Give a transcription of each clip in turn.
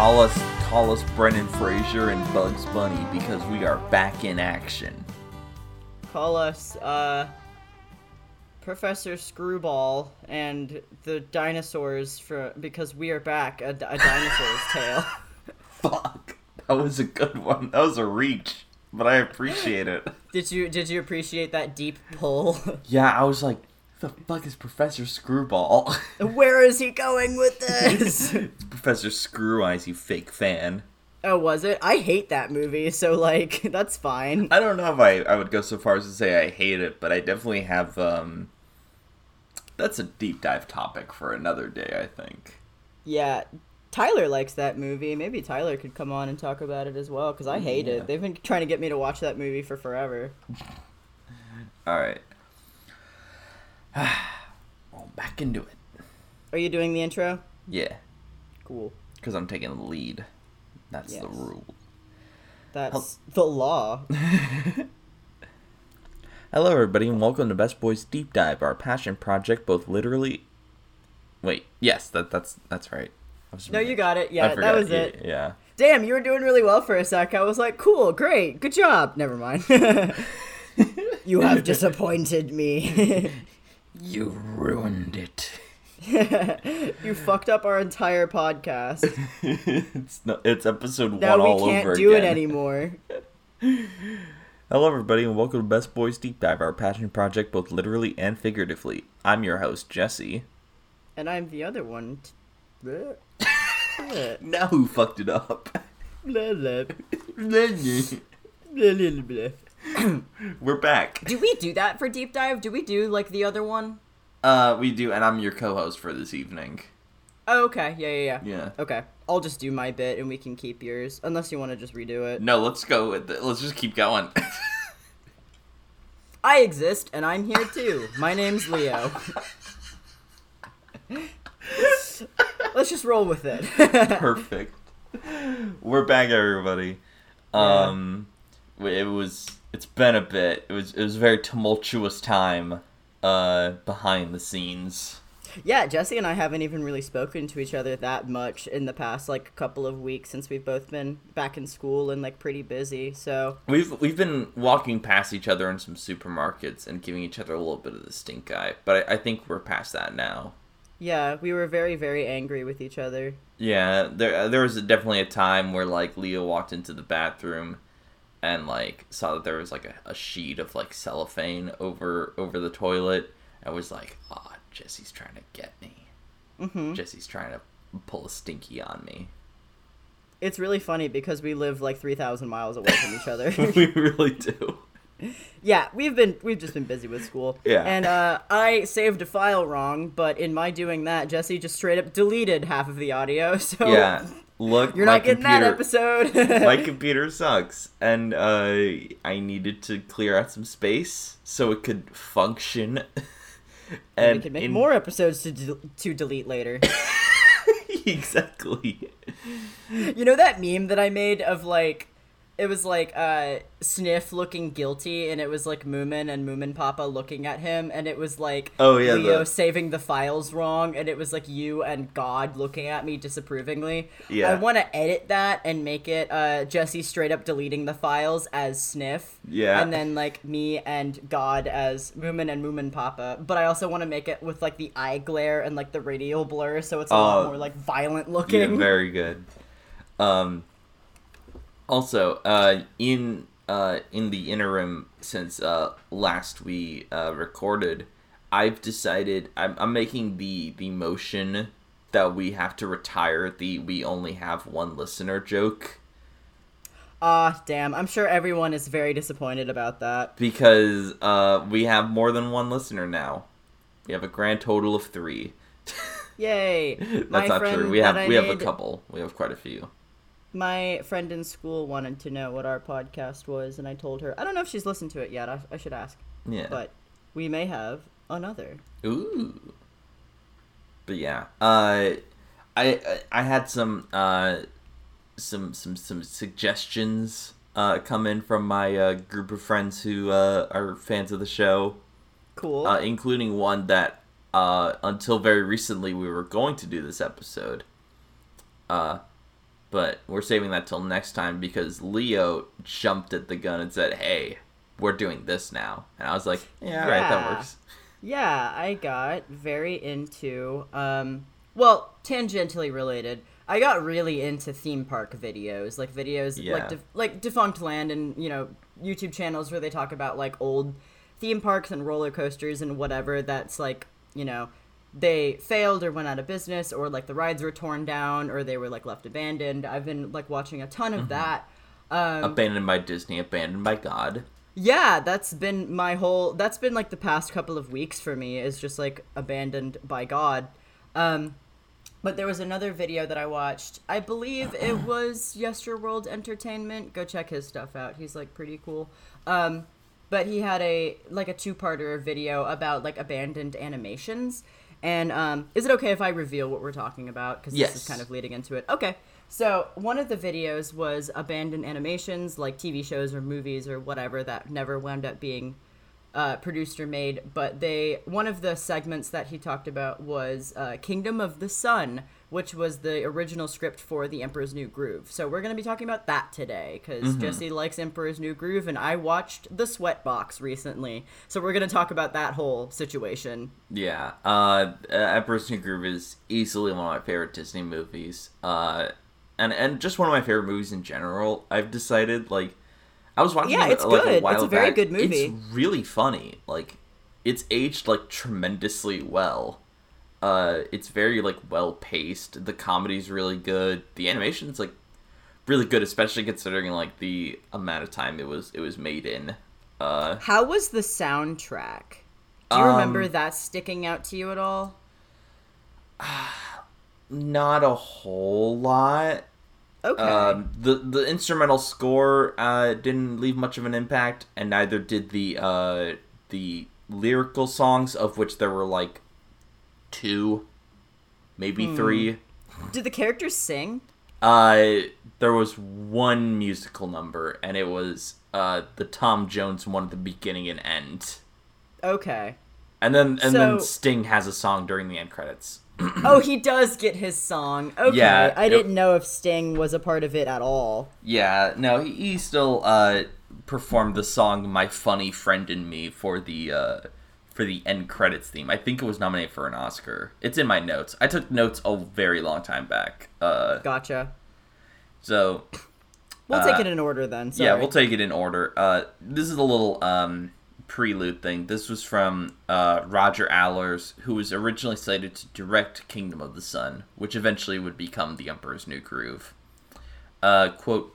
Call us call us Brendan Fraser and Bugs Bunny because we are back in action. Call us uh, Professor Screwball and the dinosaurs for because we are back. A, a dinosaur's tale. Fuck. That was a good one. That was a reach, but I appreciate it. Did you did you appreciate that deep pull? Yeah, I was like, the fuck is Professor Screwball? Where is he going with this? Professor Screw Eyes, you fake fan. oh, was it? I hate that movie, so like that's fine. I don't know if I, I would go so far as to say I hate it, but I definitely have um that's a deep dive topic for another day, I think. Yeah, Tyler likes that movie. Maybe Tyler could come on and talk about it as well because I hate Yeah. it. They've been trying to get me to watch that movie for forever. Alright. well, back into it. Are you doing the intro? Yeah, Cool. because I'm taking the lead. That's the rule. That's the law. Hello, everybody, and welcome to Best Boys Deep Dive, our passion project, both literally. Wait, yes, that that's that's right. No, you got it. Yeah, that was it. Yeah. Damn, you were doing really well for a sec. I was like, cool, great, good job. Never mind. you have disappointed me. You ruined it. you fucked up our entire podcast. it's no, it's episode Now one all we can't over do again. it anymore. Hello, everybody, and welcome to Best Boys Deep Dive, our passion project, both literally and figuratively. I'm your host, Jesse. And I'm the other one. Now who fucked it up? Blah, blah. Blah, blah, blah. We're back. Do we do that for deep dive? Do we do like the other one? Uh, we do, and I'm your co-host for this evening. Oh, okay. Yeah, yeah, yeah. Yeah. Okay. I'll just do my bit and we can keep yours. Unless you want to just redo it. No, let's go with it. Let's just keep going. I exist and I'm here too. My name's Leo. Let's just roll with it. Perfect. We're back, everybody. Um, it was. It's been a bit. It was. It was a very tumultuous time. Uh, behind the scenes. yeah, Jesse and I haven't even really spoken to each other that much in the past like couple of weeks since we've both been back in school and like pretty busy. So We've we've been walking past each other in some supermarkets and giving each other a little bit of the stink eye, but I, I think we're past that now. yeah, we were very very angry with each other. Yeah, there there was definitely a time where like Leo walked into the bathroom and like saw that there was like a, a sheet of like cellophane over over the toilet and was like, "Ah, Jesse's trying to get me. hmm Jesse's trying to pull a stinky on me." It's really funny because we live like three thousand miles away from each other. we really do. Yeah, we've been we've just been busy with school. Yeah. And uh, I saved a file wrong, but in my doing that, Jesse just straight up deleted half of the audio. So Yeah. Look, you're not getting computer, that episode. my computer sucks, and uh, I needed to clear out some space so it could function. and we can make in- more episodes to de- to delete later. exactly. you know that meme that I made of like it was like uh Sniff looking guilty and it was like Moomin and Moomin Papa looking at him and it was like Oh, yeah, Leo the- saving the files wrong and it was like you and God looking at me disapprovingly. Yeah. I want to edit that and make it uh Jesse straight up deleting the files as Sniff. Yeah. And then like me and God as Moomin and Moomin Papa. But I also want to make it with like the eye glare and like the radial blur so it's a lot Oh. more like violent looking. Yeah, looking. very good. Um, also, uh, in uh, in the interim since uh, last we uh, recorded, I've decided I'm, I'm making the the motion that we have to retire the we only have one listener joke Ah, damn. I'm sure everyone is very disappointed about that. because uh, we have more than one listener now. We have a grand total of three. Yay. That's My not true. We have I we have a couple. We have quite a few. My friend in school wanted to know what our podcast was, and I told her, I don't know if she's listened to it yet. I, I should ask. Yeah. But we may have another. Ooh. But yeah, uh, I I had some uh, some some some suggestions uh, come in from my uh, group of friends who uh, are fans of the show, Cool. uh, including one that uh, until very recently we were going to do this episode. Uh, but we're saving that till next time because Leo jumped at the gun and said, "Hey, we're doing this now," and I was like, "Yeah, right, that works." Yeah, I got very into um well, tangentially related. I got really into theme park videos, like videos Yeah. like def- like Defunctland and, you know, YouTube channels where they talk about like old theme parks and roller coasters and whatever that's like, you know, they failed or went out of business or like the rides were torn down or they were like left abandoned. I've been like watching a ton Mm-hmm. of that. Um Abandoned by Disney, abandoned by God. yeah, that's been my whole that's been like the past couple of weeks for me is just like abandoned by God. Um but there was another video that I watched. I believe it was Yesterworld Entertainment. Go check his stuff out. He's like pretty cool. Um but he had a like a two-parter video about like abandoned animations. And um is it okay if I reveal what we're talking about cuz this is kind of leading into it. Okay. So, one of the videos was abandoned animations like TV shows or movies or whatever that never wound up being uh, produced or made. But they one of the segments that he talked about was uh, Kingdom of the Sun, which was the original script for The Emperor's New Groove. So we're gonna be talking about that today because Jesse likes Emperor's New Groove, and I watched The Sweatbox recently. So we're gonna talk about that whole situation. Yeah, uh, Emperor's New Groove is easily one of my favorite Disney movies. Uh, and and just one of my favorite movies in general. I've decided like I was watching Yeah, it it's like good. a while It's a very back. good movie. It's really funny. Like it's aged like tremendously well. Uh, it's very like well paced. The comedy's really good. The animation's like really good, especially considering like the amount of time it was it was made in. Uh, How was the soundtrack? Do you remember Um, that sticking out to you at all? not a whole lot. Okay. Um, the the instrumental score uh, didn't leave much of an impact, and neither did the uh, the lyrical songs, of which there were like two, maybe Hmm. three. Did the characters sing? Uh, there was one musical number, and it was uh, the Tom Jones one at the beginning and end, Okay. and then and then Sting has a song during the end credits. oh, he does get his song. Okay. Yeah, I it- didn't know if Sting was a part of it at all. Yeah, no, he, he still uh, performed the song "My Funny Friend and Me" for the uh, for the end credits theme. I think it was nominated for an Oscar. It's in my notes. I took notes a very long time back. Uh, Gotcha. so We'll Uh, take it in order then. Sorry. yeah, we'll take it in order. Uh, this is a little um, prelude thing. This was from uh, Roger Allers, who was originally slated to direct Kingdom of the Sun, which eventually would become The Emperor's New Groove. Uh, quote,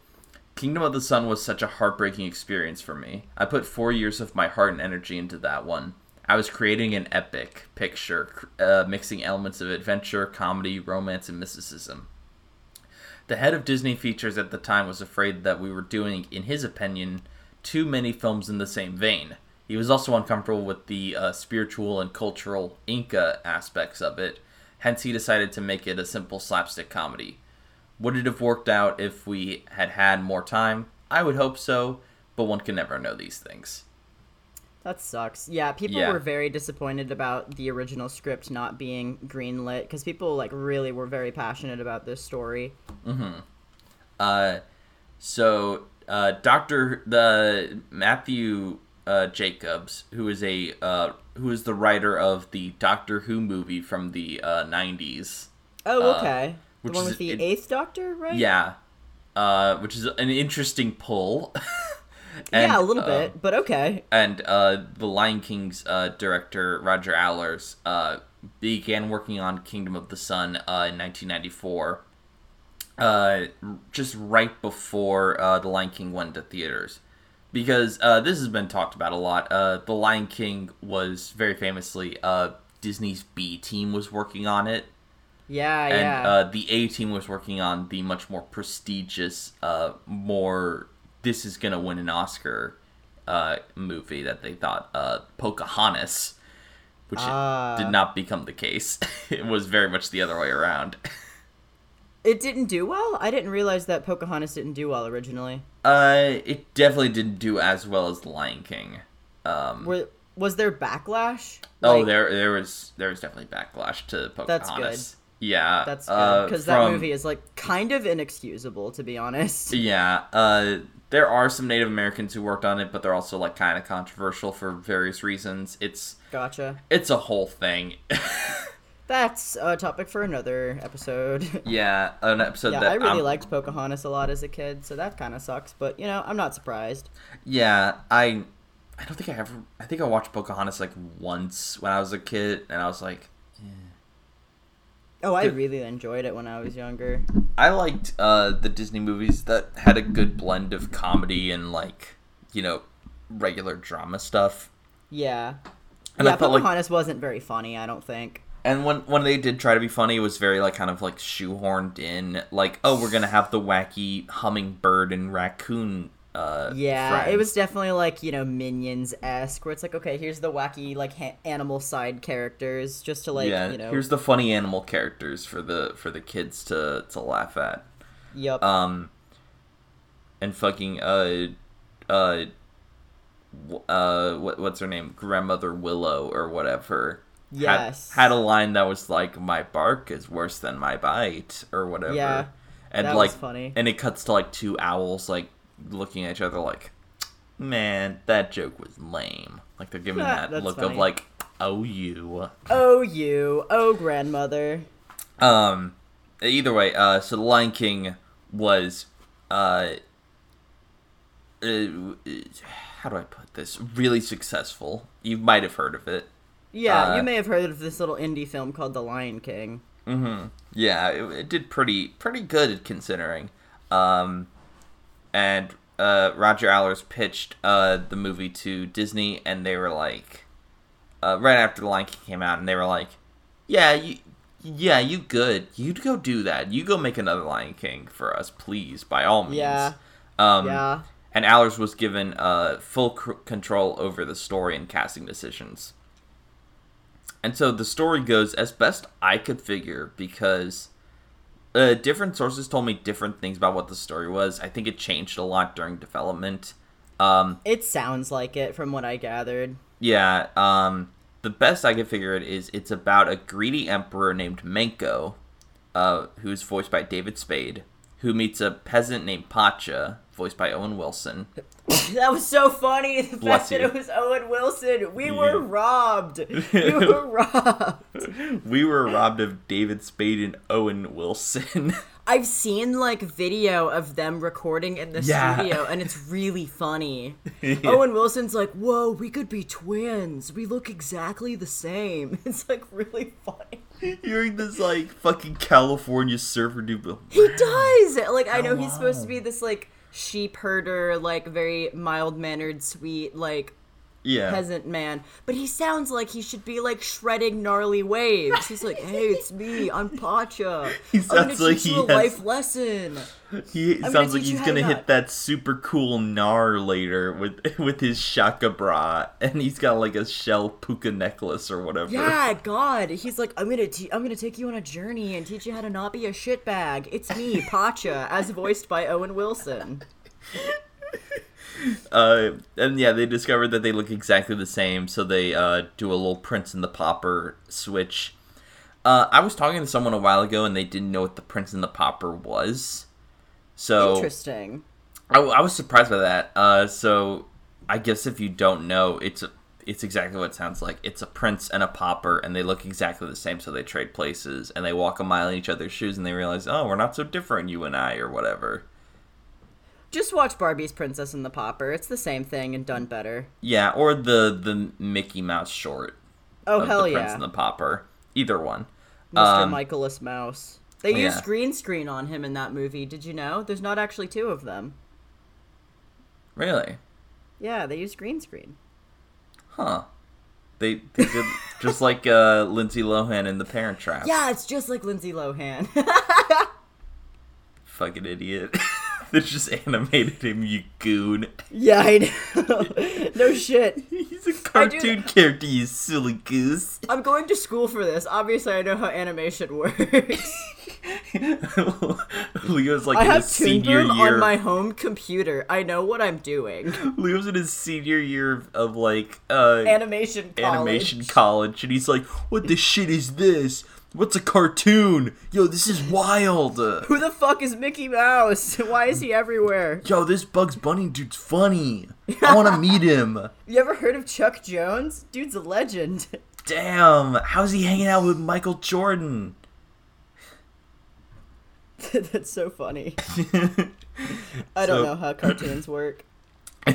Kingdom of the Sun was such a heartbreaking experience for me. I put four years of my heart and energy into that one. I was creating an epic picture, uh, mixing elements of adventure, comedy, romance, and mysticism. The head of Disney Features at the time was afraid that we were doing, in his opinion, too many films in the same vein. He was also uncomfortable with the uh, spiritual and cultural Inca aspects of it, hence, he decided to make it a simple slapstick comedy. Would it have worked out if we had had more time? I would hope so, but one can never know these things. That sucks. Yeah, people Yeah. were very disappointed about the original script not being greenlit because people like really were very passionate about this story. Uh, so uh, Doctor the Matthew uh, Jacobs, who is a uh, who is the writer of the Doctor Who movie from the uh, '90s. Oh, Uh, okay. The which one is- with the it- Eighth Doctor, right? Yeah, uh, which is an interesting pull. yeah, a little uh, bit, but okay. and uh, the Lion King's uh, director Roger Allers uh, began working on Kingdom of the Sun uh, in 1994, uh, just right before uh, the Lion King went to theaters. Because uh, this has been talked about a lot. Uh, the Lion King was very famously uh, Disney's B team was working on it, Yeah, and yeah. uh, the A team was working on the much more prestigious, uh, more this is gonna win an Oscar uh, movie that they thought uh, Pocahontas, which Ah. did not become the case. it was very much the other way around. it didn't do well. I didn't realize that Pocahontas didn't do well originally. Uh, it definitely didn't do as well as The Lion King. Um, Were was there backlash? oh, there there was there was definitely backlash to That's Pocahontas. Yeah, That's uh, good because that movie is like kind of inexcusable to be honest. Yeah, uh, there are some Native Americans who worked on it, but they're also like kind of controversial for various reasons. It's Gotcha. it's a whole thing. That's a topic for another episode. yeah, an episode yeah, that I really I'm- liked Pocahontas a lot as a kid, so that kind of sucks. But you know, I'm not surprised. Yeah, I I don't think I ever. I think I watched Pocahontas like once when I was a kid, and I was like, eh. Oh, I really enjoyed it when I was younger. I liked uh, the Disney movies that had a good blend of comedy and like you know regular drama stuff. Yeah. And I yeah, felt like- wasn't very funny, I don't think. And when when they did try to be funny, it was very like kind of like shoehorned in, like oh we're gonna have the wacky hummingbird and raccoon. Uh, Yeah, friends. it was definitely like, you know, Minions esque, where it's like, okay, here's the wacky, like, ha- animal side characters, just to, like, yeah. you know. Here's the funny animal characters for the for the kids to to laugh at. Yep. um and fucking uh uh uh what, what's her name grandmother willow or whatever had- Yes. had, a line that was like my bark is worse than my bite or whatever Yeah, and that like funny. and it cuts to like two owls like looking at each other like man that joke was lame like they're giving Ah, that look funny. of like oh you oh, you. Oh, grandmother. Um, either way, uh, so the Lion King was, uh, uh, how do I put this? Really successful. You might have heard of it. Yeah, Uh, you may have heard of this little indie film called The Lion King. Mm-hmm. Yeah, it, it did pretty pretty good considering. Um, and uh, Roger Allers pitched uh the movie to Disney, and they were like, uh, right after the Lion King came out, and they were like, yeah, you. Yeah, you good. You'd go do that. You go make another Lion King for us, please, by all means. Yeah. Um, yeah. and Allers was given uh, full c- control over the story and casting decisions. And so the story goes as best I could figure because uh, different sources told me different things about what the story was. I think it changed a lot during development. Um, It sounds like it from what I gathered. yeah, um, the best I could figure it is it's about a greedy emperor named Manco, uh, who's voiced by David Spade, who meets a peasant named Pacha, voiced by Owen Wilson. that was so funny. The Bless fact that it was Owen Wilson. We Yeah. were robbed. We were robbed. we were robbed of David Spade and Owen Wilson. I've seen like video of them recording in the Yeah. studio, and it's really funny. Owen Wilson's like, "Whoa, we could be twins. We look exactly the same." It's like really funny. Hearing this like fucking California surfer dude. He does. Like I know he's supposed to be this like sheep herder, like very mild mannered, sweet, like Yeah. peasant man, but he sounds like he should be like shredding gnarly waves. He's like, "Hey, it's me. I'm Pacha. He I'm gonna sounds like teach you a has- life lesson." He gonna sounds like he's gonna not- hit that super cool gnar later with with his shaka bra, and he's got like a shell puka necklace or whatever. Yeah, God. He's like, I'm gonna, te- I'm gonna take you on a journey and teach you how to not be a shitbag. It's me, Pacha, as voiced by Owen Wilson. Uh, and yeah, they discovered that they look exactly the same, so they uh, do a little Prince and the Pauper switch. Uh, I was talking to someone a while ago, and they didn't know what the Prince and the Pauper was. So Interesting. I, I was surprised by that. Uh, so I guess if you don't know, it's a, it's exactly what it sounds like. It's a prince and a popper, and they look exactly the same. So they trade places, and they walk a mile in each other's shoes, and they realize, oh, we're not so different, you and I, or whatever. Just watch Barbie's Princess and the Pauper. It's the same thing and done better. Yeah, or the the Mickey Mouse short Oh hell the Prince yeah, and the Pauper. Either one. Mr. um, Michaelis Mouse. They yeah. used green screen on him in that movie. Did you know? There's not actually two of them. Really? Yeah, they used green screen. Huh. They, they did just like uh, Lindsay Lohan in The Parent Trap. Yeah, it's just like Lindsay Lohan. Fucking idiot. they just animated him, you goon. yeah, I know. no shit. He's a cartoon character, you silly goose. I'm going to school for this. Obviously, I know how animation works. Leo's like I in have his senior year. on my home computer. I know what I'm doing. Leo's in his senior year of like uh Animation college. animation college, and he's like, "What the shit is this? What's a cartoon? Yo, this is wild. Who the fuck is Mickey Mouse? Why is he everywhere? Yo, this Bugs Bunny dude's funny. I want to meet him. You ever heard of Chuck Jones? Dude's a legend. Damn, how's he hanging out with Michael Jordan? That's so funny. I don't So- know how cartoons work. uh,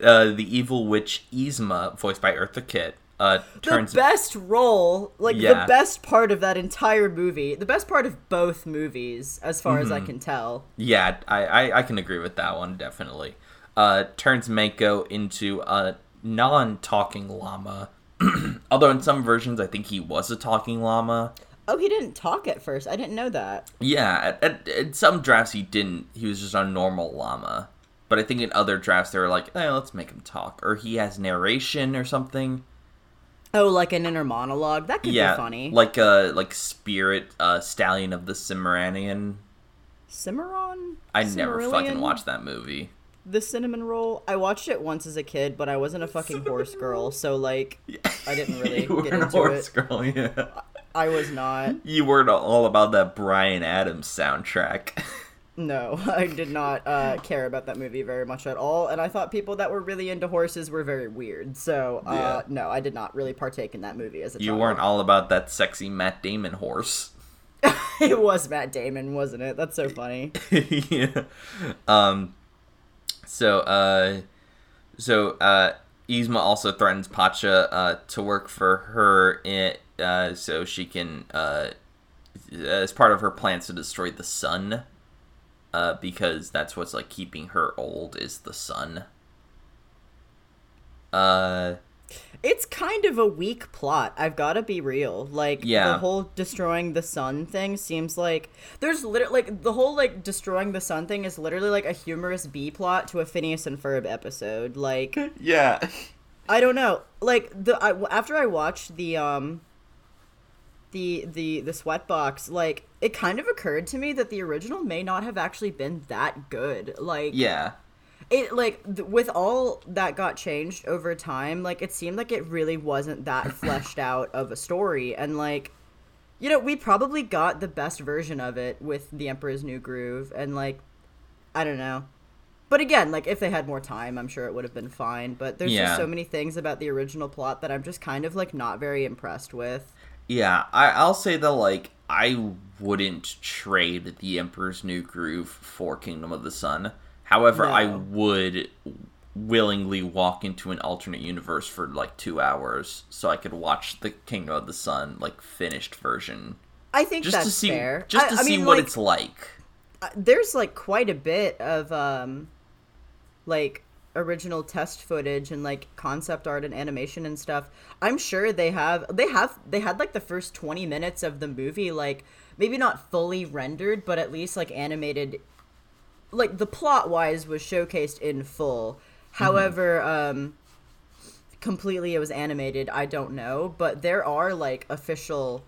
the evil witch Yzma, voiced by Eartha Kitt, uh, The best role, like Yeah. the best part of that entire movie, the best part of both movies, as far as I can tell. Yeah, I, I, I can agree with that one, definitely. Uh, turns Mako into a non talking llama. Although in some versions, I think he was a talking llama. Oh, he didn't talk at first. I didn't know that. Yeah, at, at, at some drafts he didn't. He was just a normal llama. But I think in other drafts they were like, eh, let's make him talk. Or he has narration or something. Oh, like an inner monologue. That could yeah, be funny. like a like spirit uh, stallion of the Cimmerian. Cimarron? I never fucking watched that movie. the cinnamon roll. I watched it once as a kid, but I wasn't a fucking horse girl, so like I didn't really you get were a into horse it. girl, yeah. I was not. You weren't all about that Bryan Adams soundtrack. No, I did not uh, care about that movie very much at all, and I thought people that were really into horses were very weird. So uh, Yeah. no, I did not really partake in that movie as a you child. weren't all about that sexy Matt Damon horse. it was Matt Damon, wasn't it? That's so funny. yeah. Um. So, uh, so uh, Yzma also threatens Pacha uh, to work for her in, uh, so she can uh, as part of her plans to destroy the sun. Uh, because that's what's like keeping her old is the sun. Uh, It's kind of a weak plot. I've got to be real. Like Yeah. the whole destroying the sun thing seems like there's literally like the whole like destroying the sun thing is literally like a humorous B plot to a Phineas and Ferb episode. Like yeah. I don't know. Like the I, after I watched the um the the the sweatbox, like it kind of occurred to me that the original may not have actually been that good. Like Yeah. it like th- with all that got changed over time like it seemed like it really wasn't that fleshed out of a story and like you know we probably got the best version of it with the emperor's new groove and like i don't know but again like if they had more time i'm sure it would have been fine but there's Yeah. just so many things about the original plot that i'm just kind of like not very impressed with Yeah, I, I'll say that like I wouldn't trade the Emperor's New Groove for Kingdom of the Sun. However, I would willingly walk into an alternate universe for like two hours so I could watch the Kingdom of the Sun like finished version, i think just that's to see fair just to I see mean, what like, it's like. uh, there's like quite a bit of um like original test footage and like concept art and animation and stuff i'm sure they have they have they had like the first 20 minutes of the movie like maybe not fully rendered but at least like animated like the plot wise was showcased in full. However um completely it was animated i don't know but there are like official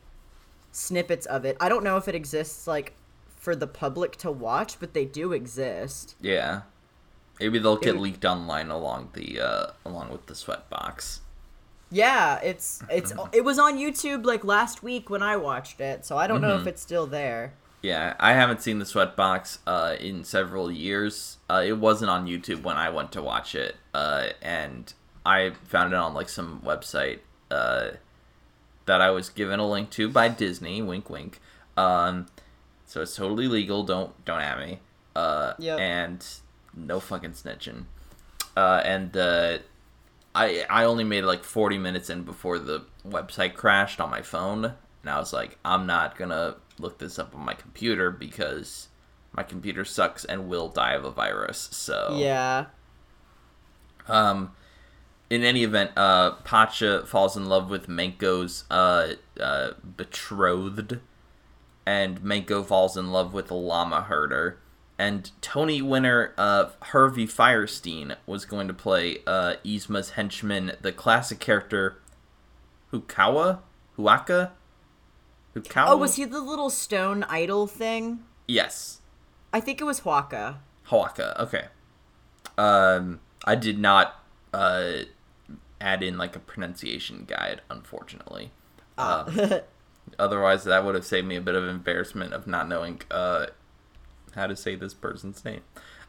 snippets of it. I don't know if it exists like for the public to watch but they do exist. Yeah, maybe they'll get leaked online along the uh along with the sweatbox. yeah it's it's it was on youtube like last week when i watched it so i don't know if it's still there Yeah, I haven't seen the Sweatbox uh, in several years. Uh, it wasn't on YouTube when I went to watch it, uh, and I found it on like some website uh, that I was given a link to by Disney. Wink, wink. Um, so it's totally legal. Don't don't at me. Uh, Yep. And no fucking snitching. Uh, and uh, I I only made like 40 minutes in before the website crashed on my phone, and I was like, I'm not gonna look this up on my computer because my computer sucks and will die of a virus. So yeah um, in any event, uh, Pacha falls in love with Manco's uh, uh, betrothed, and Manco falls in love with a llama herder. And Tony winner uh, Harvey Fierstein was going to play uh, Yzma's henchman, the classic character Hukawa? Huaka? Cow? Oh, was he the little stone idol thing? Yes. I think it was Huaca. Hawaka. Okay. Um, I did not uh add in like a pronunciation guide, unfortunately. Uh, otherwise, that would have saved me a bit of embarrassment of not knowing uh how to say this person's name.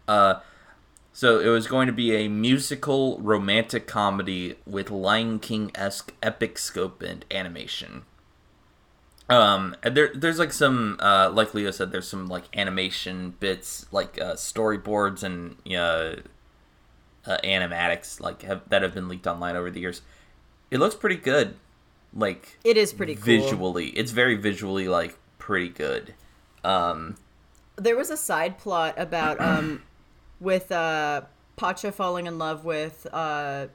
Uh, so it was going to be a musical romantic comedy with Lion King esque epic scope and animation. Um, and there, there's like some, uh, like Leo said, there's some like animation bits, like uh, storyboards and uh, uh, animatics, like have, that have been leaked online over the years. It looks pretty good, like It is pretty cool. visually. It's very visually like pretty good. Um, There was a side plot about um with uh Pacha falling in love with uh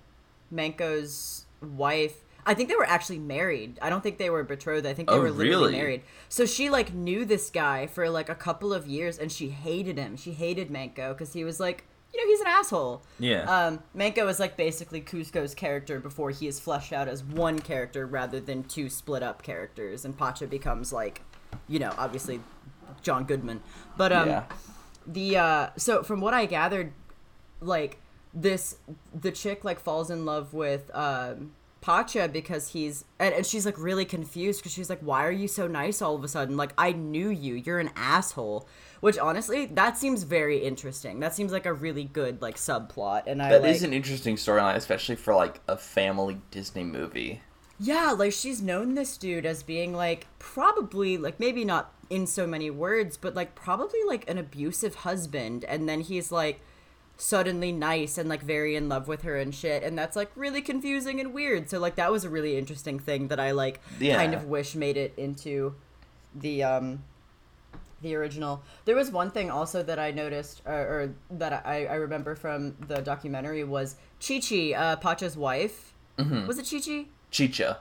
Manco's wife. I think they were actually married. I don't think they were betrothed. I think they Oh, were literally really? married. So she like knew this guy for like a couple of years and she hated him. She hated Manco because he was like, you know, he's an asshole. yeah. Um, Manco is like basically Kuzco's character before he is fleshed out as one character rather than two split up characters, and Pacha becomes like, you know, obviously John Goodman. But um, yeah. the uh, so from what I gathered, like this, the chick like falls in love with um, Pacha because he's and, and she's like really confused because she's like, why are you so nice all of a sudden? Like I knew you, you're an asshole. Which honestly, that seems very interesting. That seems like a really good like subplot, and I That like, is an interesting storyline, especially for like a family Disney movie. Yeah, like she's known this dude as being like probably like maybe not in so many words, but like probably like an abusive husband and then he's like suddenly nice and like very in love with her and shit and that's like really confusing and weird. So like that was a really interesting thing that I like Yeah. kind of wish made it into the um the original. There was one thing also that I noticed, or, or that I, I remember from the documentary was Chi Chi, uh, Pacha's wife. Was it Chi Chi? Chicha.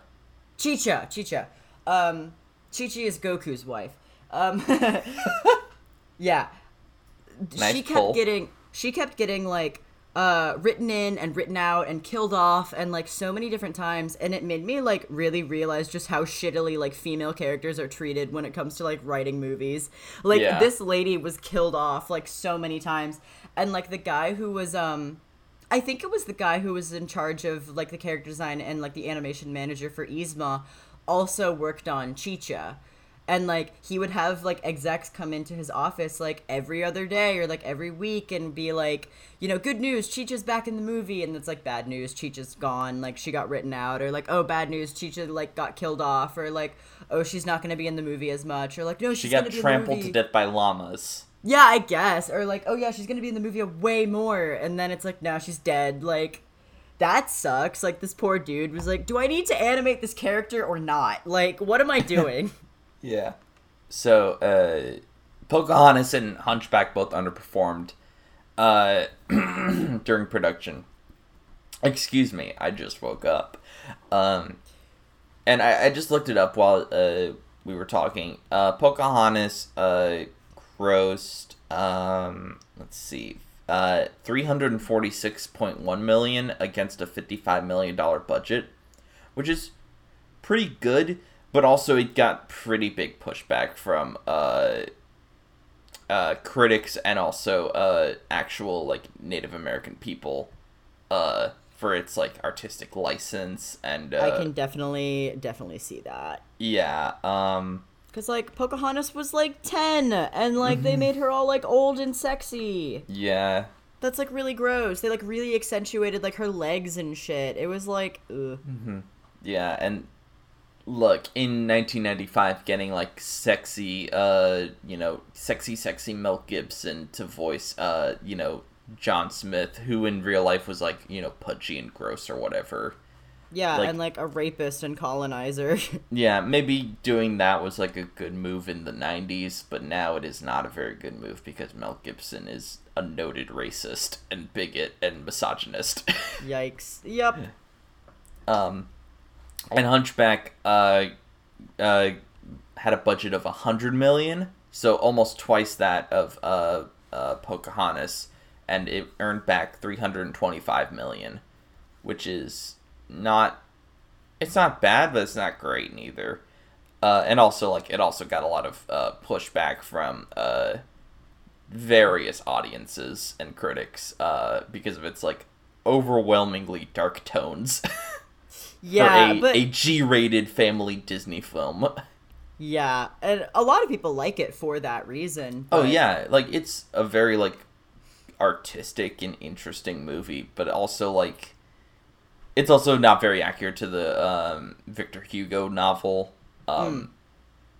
Chicha, Chicha. Um, Chi-Chi is Goku's wife. Um, yeah. Nice she kept pull. getting, she kept getting like, uh, written in and written out and killed off and like so many different times. And it made me like really realize just how shittily like female characters are treated when it comes to like writing movies. Like Yeah. this lady was killed off like so many times. And like the guy who was, um, I think it was the guy who was in charge of like the character design and like the animation manager for Yzma also worked on Chicha. And like he would have like execs come into his office like every other day or like every week and be like, you know, good news, Chicha's back in the movie. And it's like bad news, Chicha's gone, like she got written out. Or like oh bad news, Chicha like got killed off. Or like oh she's not going to be in the movie as much. Or like no she's She got gonna be in the trampled to death by llamas. Yeah, I guess. Or like, oh yeah, she's gonna be in the movie way more, and then it's like, now she's dead. Like, that sucks. Like, this poor dude was like, do I need to animate this character or not? Like, what am I doing? Yeah. So, uh, Pocahontas and Hunchback both underperformed uh, during production. Excuse me, I just woke up. Um, and I, I just looked it up while uh, we were talking. Uh, Pocahontas uh, grossed, um, let's see, uh, 346.1 million against a $55 million budget, which is pretty good, but also it got pretty big pushback from uh, uh, critics and also uh, actual like Native American people uh, for its like artistic license and uh, I can definitely, definitely see that. yeah um Cause like Pocahontas was like ten, and like they made her all like old and sexy. yeah That's like really gross. They like really accentuated like her legs and shit. It was like, ugh. yeah and look in 1995 getting like sexy uh you know sexy sexy Mel Gibson to voice uh you know John Smith who in real life was like you know pudgy and gross or whatever yeah, Like- and like a rapist and colonizer. Yeah, maybe doing that was like a good move in the 90s, but now it is not a very good move because Mel Gibson is a noted racist and bigot and misogynist. Yikes. Yep. um, and Hunchback uh, uh, had a budget of 100 million, so almost twice that of uh, uh, Pocahontas, and it earned back 325 million, which is not it's not bad, but it's not great neither. uh, and also like it also got a lot of uh, pushback from uh, various audiences and critics uh, because of its like overwhelmingly dark tones. Yeah, for a, but a G-rated family Disney film. yeah, and a lot of people like it for that reason. Oh yeah, like it's a very like artistic and interesting movie, but also like it's also not very accurate to the um, Victor Hugo novel. Um,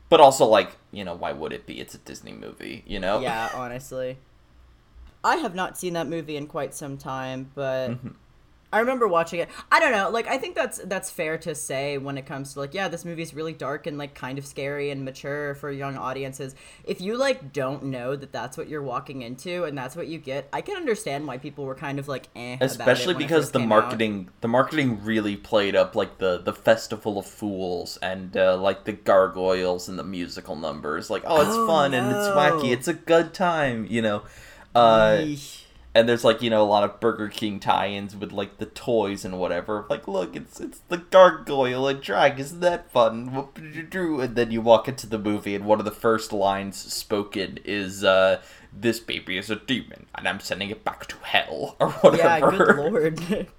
But also like you know why would it be? It's a Disney movie, you know. yeah, honestly. I have not seen that movie in quite some time, but Mm-hmm. I remember watching it. I don't know, like I think that's that's fair to say when it comes to like yeah, this movie is really dark and like kind of scary and mature for young audiences. If you like don't know that that's what you're walking into and that's what you get, I can understand why people were kind of like eh Especially because the came out. marketing, the marketing really played up like the the festival of fools and uh, like the gargoyles and the musical numbers. Like, oh, it's Oh, fun and it's wacky. It's a good time, you know. Uh. And there's like you know a lot of Burger King tie-ins with like the toys and whatever. Like, look, it's it's the gargoyle and drag. Isn't that fun? What did you do? And then you walk into the movie, and one of the first lines spoken is, uh, "This baby is a demon, and I'm sending it back to hell," or whatever. yeah, good lord.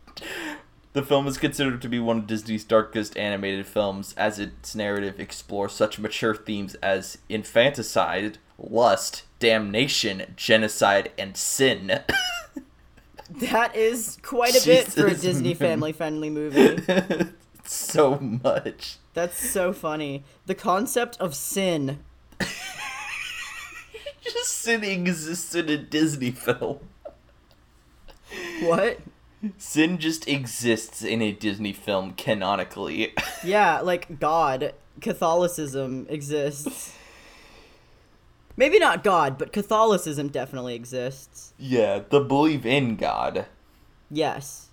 The film is considered to be one of Disney's darkest animated films, as its narrative explores such mature themes as infanticide, lust, damnation, genocide, and sin. that is quite a bit for a Disney family friendly movie. so much. That's so funny. The concept of sin. Just sin exists in a Disney film. What? Sin just exists in a Disney film canonically. Yeah, like God, Catholicism exists. Maybe not God, but Catholicism definitely exists. yeah, the belief in God. Yes.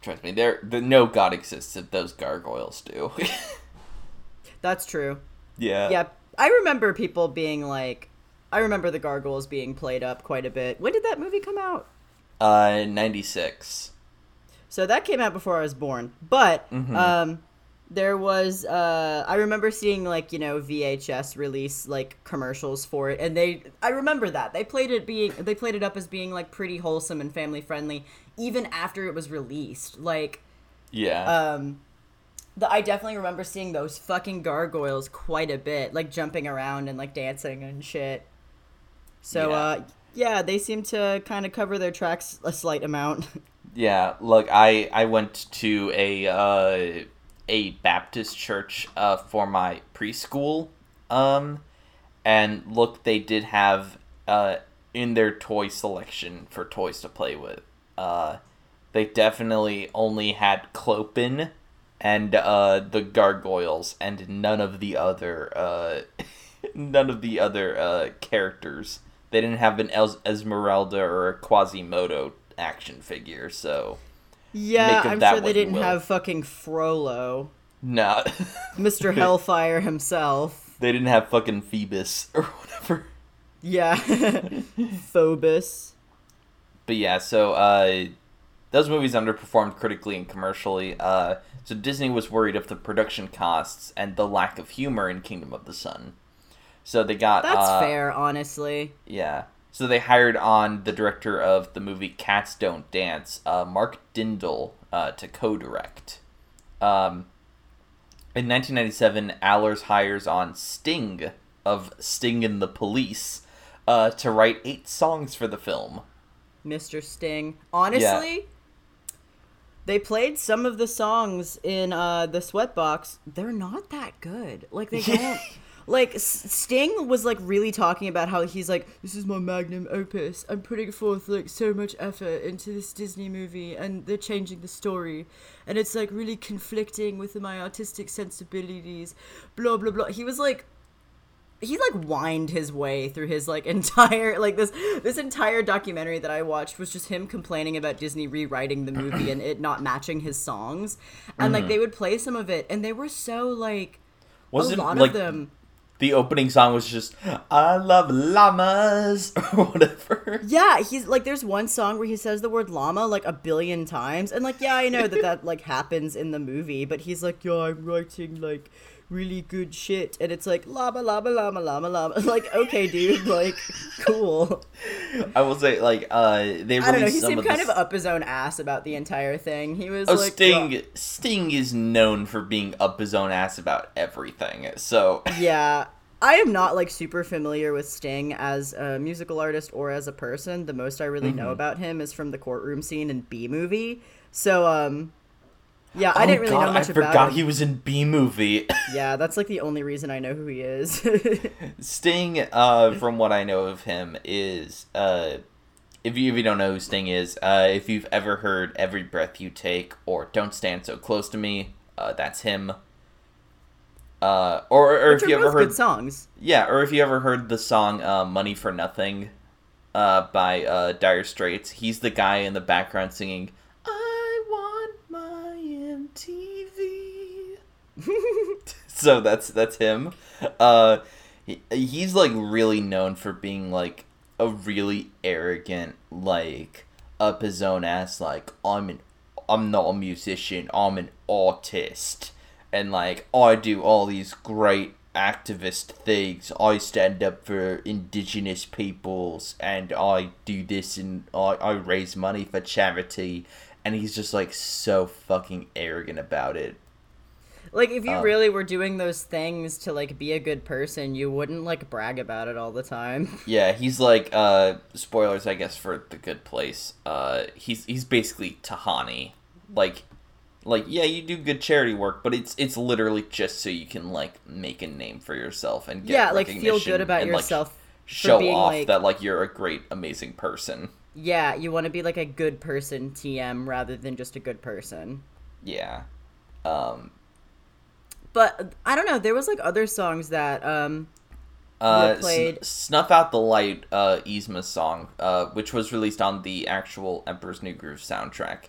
Trust me, there the no God exists if those gargoyles do. That's true. yeah. Yeah, I remember people being like I remember the gargoyles being played up quite a bit. When did that movie come out? Uh, ninety six. So that came out before I was born. But Mhm. um there was uh I remember seeing like, you know, VHS release like commercials for it and they I remember that. They played it being they played it up as being like pretty wholesome and family friendly even after it was released. Like Yeah. um the, I definitely remember seeing those fucking gargoyles quite a bit, like jumping around and like dancing and shit. So Yeah. uh yeah, they seem to kind of cover their tracks a slight amount. Yeah, look, I I went to a uh, a Baptist church uh, for my preschool, um, and look, they did have uh, in their toy selection for toys to play with. Uh, they definitely only had Clopin and uh, the gargoyles, and none of the other uh, none of the other uh, characters. They didn't have an Es- Esmeralda or a Quasimodo action figure, so Yeah, I'm sure they didn't will. have fucking Frollo, no, Mr. Hellfire himself. they didn't have fucking Phoebus or whatever. Yeah, Phobos. But yeah, so uh, those movies underperformed critically and commercially. Uh, so Disney was worried of the production costs and the lack of humor in Kingdom of the Sun. So they got That's uh, fair, honestly. Yeah. So they hired on the director of the movie Cats Don't Dance, uh, Mark Dindal, uh, to co-direct. Um, in 1997, Allers hires on Sting of Sting and the Police uh, to write eight songs for the film. Mr. Sting. Honestly, they played some of the songs in uh, the Sweatbox. They're not that good. Like they don't. Like Sting was like really talking about how he's like, this is my magnum opus. I'm putting forth like so much effort into this Disney movie, and they're changing the story, and it's like really conflicting with my artistic sensibilities. Blah blah blah. He was like he like whined his way through his like entire like this this entire documentary that I watched was just him complaining about Disney rewriting the movie and it not matching his songs. And like mm-hmm. they would play some of it and they were so like Wasn't a lot like of them the opening song was just "I love llamas" or whatever. Yeah, he's like there's one song where he says the word llama like a billion times and like yeah, I know that that like happens in the movie, but he's like, "Yeah, I'm writing like really good shit, and it's like llama llama llama llama llama. Like okay, dude, like cool. I will say, like, uh, they I don't know. He seemed of kind of up his own ass about the entire thing. He was Oh, like, Sting! Sting is known for being up his own ass about everything. So Yeah. I am not like super familiar with Sting as a musical artist or as a person. The most I really Mm-hmm. know about him is from the courtroom scene in B movie. So um yeah, I didn't really Oh, God, know much I about forgot him. he was in B movie. Yeah, that's like the only reason I know who he is. Sting, uh, from what I know of him, is uh, if you if you don't know who Sting is, uh, if you've ever heard "Every Breath You Take" or "Don't Stand So Close to Me," uh, that's him. Uh, or or Which if you ever heard, good songs. yeah, or if you ever heard the song uh, "Money for Nothing," uh, by uh, Dire Straits, he's the guy in the background singing, so that's that's him. Uh, he, he's like really known for being like a really arrogant, like up his own ass. Like I'm an, I'm not a musician. I'm an artist, and like I do all these great activist things. I stand up for indigenous peoples, and I do this, and I I raise money for charity. And he's just like so fucking arrogant about it. Like if you Um, really were doing those things to like be a good person, you wouldn't like brag about it all the time. Yeah, he's like uh spoilers I guess for The Good Place. Uh he's he's basically Tahani. Like like yeah, you do good charity work, but it's it's literally just so you can like make a name for yourself and get yeah, like feel good about and, yourself for show being off like that like you're a great amazing person. yeah, you want to be like a good person TM rather than just a good person. Yeah. Um But I don't know, there was like other songs that um uh, played- Sn- Snuff Out the Light, uh, Yzma song, uh, which was released on the actual Emperor's New Groove soundtrack,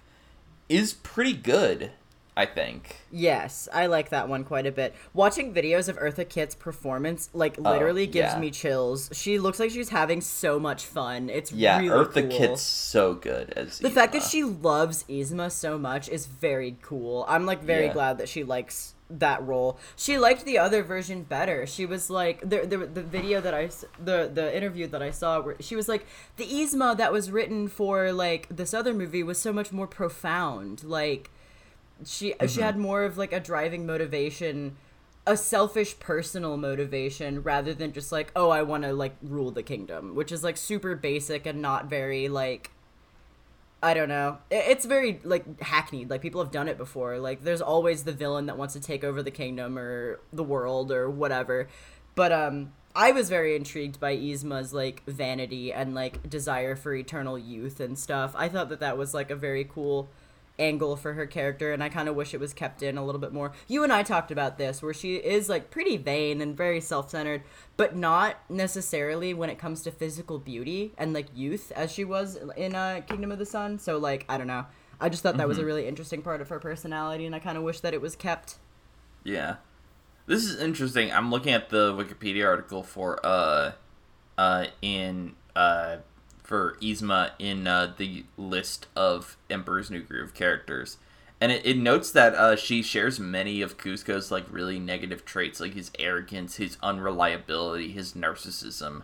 is pretty good, I think. Yes, I like that one quite a bit. Watching videos of Eartha Kitt's performance like literally gives Oh, yeah. me chills. She looks like she's having so much fun. It's Yeah, really Eartha cool. Kitt's so good as The fact that she loves Yzma so much is very cool. I'm like very Yeah. glad that she likes that role. She liked the other version better. She was like the the, the video that I the the interview that I saw where she was like the Yzma that was written for like this other movie was so much more profound. Like she Mm-hmm. she had more of like a driving motivation a selfish personal motivation rather than just like oh i want to like rule the kingdom which is like super basic and not very like i don't know. It's very like hackneyed. Like people have done it before. Like there's always the villain that wants to take over the kingdom or the world or whatever. But um i was very intrigued by Yzma's like vanity and like desire for eternal youth and stuff. I thought that that was like a very cool angle for her character and I kind of wish it was kept in a little bit more. You and I talked about this where she is like pretty vain and very self-centered, but not necessarily when it comes to physical beauty and like youth as she was in uh, Kingdom of the Sun. So like I don't know. I just thought that was a really interesting part of her personality and I kind of wish that it was kept. Yeah. This is interesting. I'm looking at the Wikipedia article for uh uh in uh for Yzma in uh, the list of Emperor's New Groove characters. And it, it notes that uh, she shares many of Kuzco's like really negative traits, like his arrogance, his unreliability, his narcissism.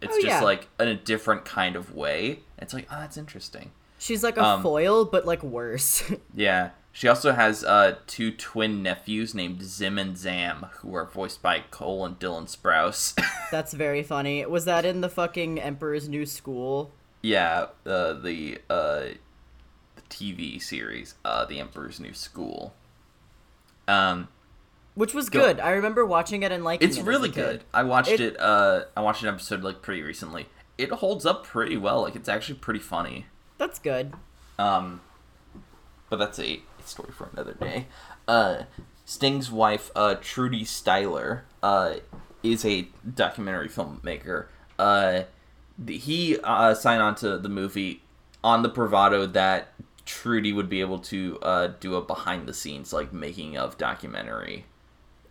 It's Oh, just yeah. like in a different kind of way. It's like, oh, that's interesting. She's like a Um, foil but like worse. Yeah. She also has uh, two twin nephews named Zim and Zam, who are voiced by Cole and Dylan Sprouse. That's very funny. Was that in the fucking Emperor's New School? yeah, uh, the uh, the TV series, uh, The Emperor's New School. Um, Which was Go- good. I remember watching it and liking it's it as really good. I watched It- it. uh, I watched an episode like pretty recently. It holds up pretty well. Like it's actually pretty funny. That's good. Um, but that's a story for another day. Uh, Sting's wife, uh, Trudy Styler, uh, is a documentary filmmaker. Uh, he uh, signed on to the movie on the bravado that Trudy would be able to uh, do a behind the scenes, like making of documentary.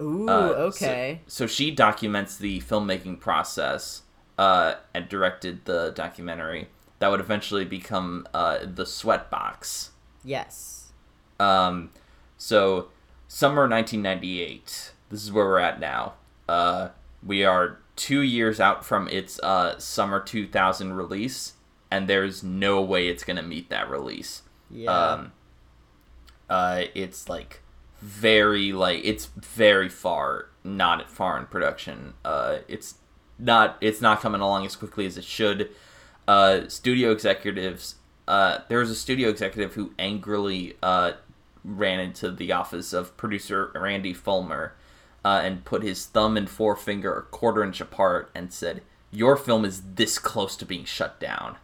Ooh, Uh, okay. So, so she documents the filmmaking process uh, and directed the documentary that would eventually become uh, the Sweatbox. Yes. Um, so summer 1998, this is where we're at now. Uh, we are two years out from its uh, summer 2000 release, and there's no way it's gonna meet that release. Yeah. Um, uh, it's like very like it's very far not far in production. Uh, it's not it's not coming along as quickly as it should. Uh, studio executives. Uh, there was a studio executive who angrily uh, ran into the office of producer Randy Fulmer uh, and put his thumb and forefinger a quarter inch apart and said, "Your film is this close to being shut down."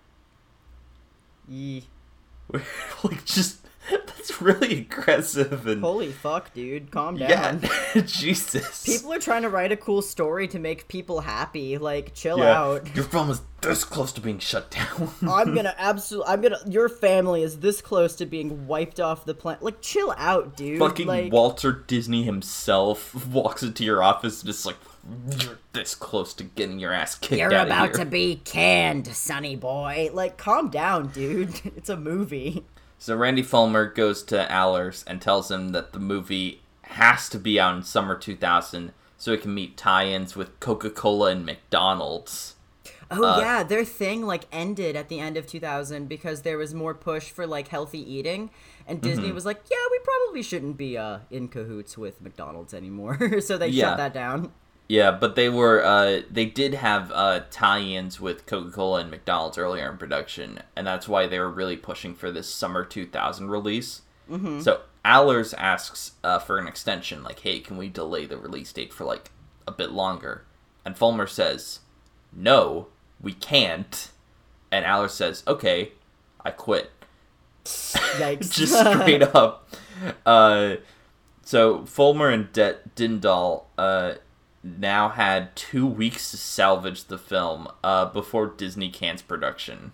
Yee. like just that's really aggressive and Holy fuck, dude. Calm down. yeah. Jesus. People are trying to write a cool story to make people happy. Like, chill Yeah. out. Your film is this close to being shut down. I'm gonna absolutely. I'm gonna. Your family is this close to being wiped off the planet. Like, chill out, dude. Fucking like, Walter Disney himself walks into your office and just like you're this close to getting your ass kicked You're out about to be canned, sonny boy. Like, calm down, dude. It's a movie. So Randy Fulmer goes to Allers and tells him that the movie has to be out in summer 2000 so it can meet tie-ins with Coca-Cola and McDonald's. Oh Uh, yeah, their thing like ended at the end of 2000 because there was more push for like healthy eating, and Mm-hmm. Disney was like, "Yeah, we probably shouldn't be uh, in cahoots with McDonald's anymore," so they Yeah. shut that down. Yeah, but they were uh, they did have uh, tie-ins with Coca-Cola and McDonald's earlier in production, and that's why they were really pushing for this summer 2000 release. Mm-hmm. So Allers asks uh, for an extension, like, "Hey, can we delay the release date for like a bit longer?" And Fulmer says, "No, we can't." And Allers says, "Okay, I quit." Just straight up. Uh, so Fulmer and De- Dindal uh, now had two weeks to salvage the film uh, before Disney cans production.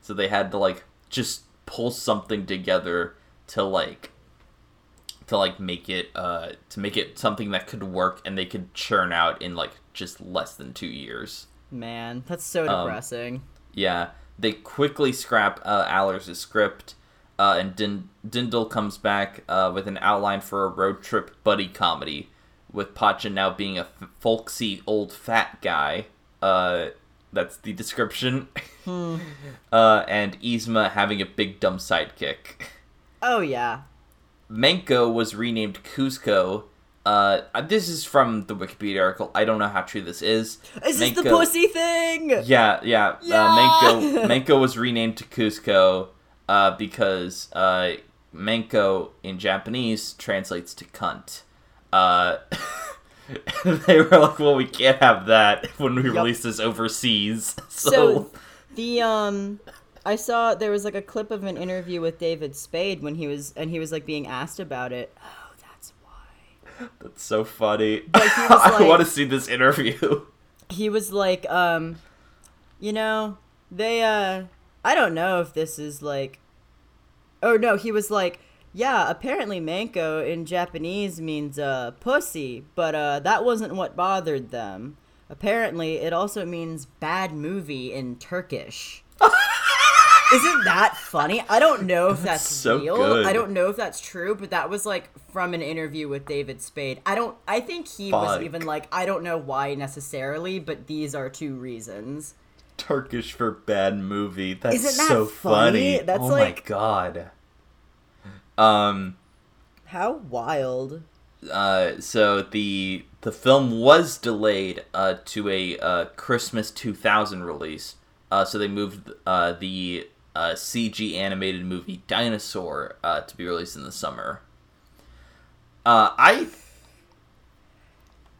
So they had to like just pull something together to like to like make it uh to make it something that could work and they could churn out in like just less than two years. Man, that's so Um, depressing. Yeah, they quickly scrap uh, Allers' script, uh, and Din- Dindal comes back uh, with an outline for a road trip buddy comedy, with Pacha now being a f- folksy old fat guy. Uh, that's the description. uh, and Yzma having a big dumb sidekick. oh yeah, Manco was renamed Kuzco. Uh, this is from the Wikipedia article. I don't know how true this is. is this the pussy thing? yeah, yeah. Yeah! Uh, Manco Manco was renamed to Kuzco uh, because uh, Manco in Japanese translates to cunt. Uh, they were like, "Well, we can't have that when we release this overseas." So, So the um I saw there was like a clip of an interview with David Spade when he was and he was like being asked about it. Oh, that's why. that's so funny. was I like- want to see this interview. He was like um you know, they uh I don't know if this is like Oh no, he was like yeah, apparently manko in Japanese means uh pussy, but uh that wasn't what bothered them. Apparently it also means bad movie in Turkish. Isn't that funny? I don't know if that's, so real. good. I don't know if that's true, but that was like from an interview with David Spade. I don't I think he was even like I don't know why necessarily, but these are two reasons. Turkish for bad movie. That's Isn't that so funny? funny. That's oh like- my god. Um. How wild. Uh, so the the film was delayed uh, to a uh, Christmas 2000 release. Uh, so they moved uh, the uh, CG animated movie Dinosaur uh, to be released in the summer. Uh, I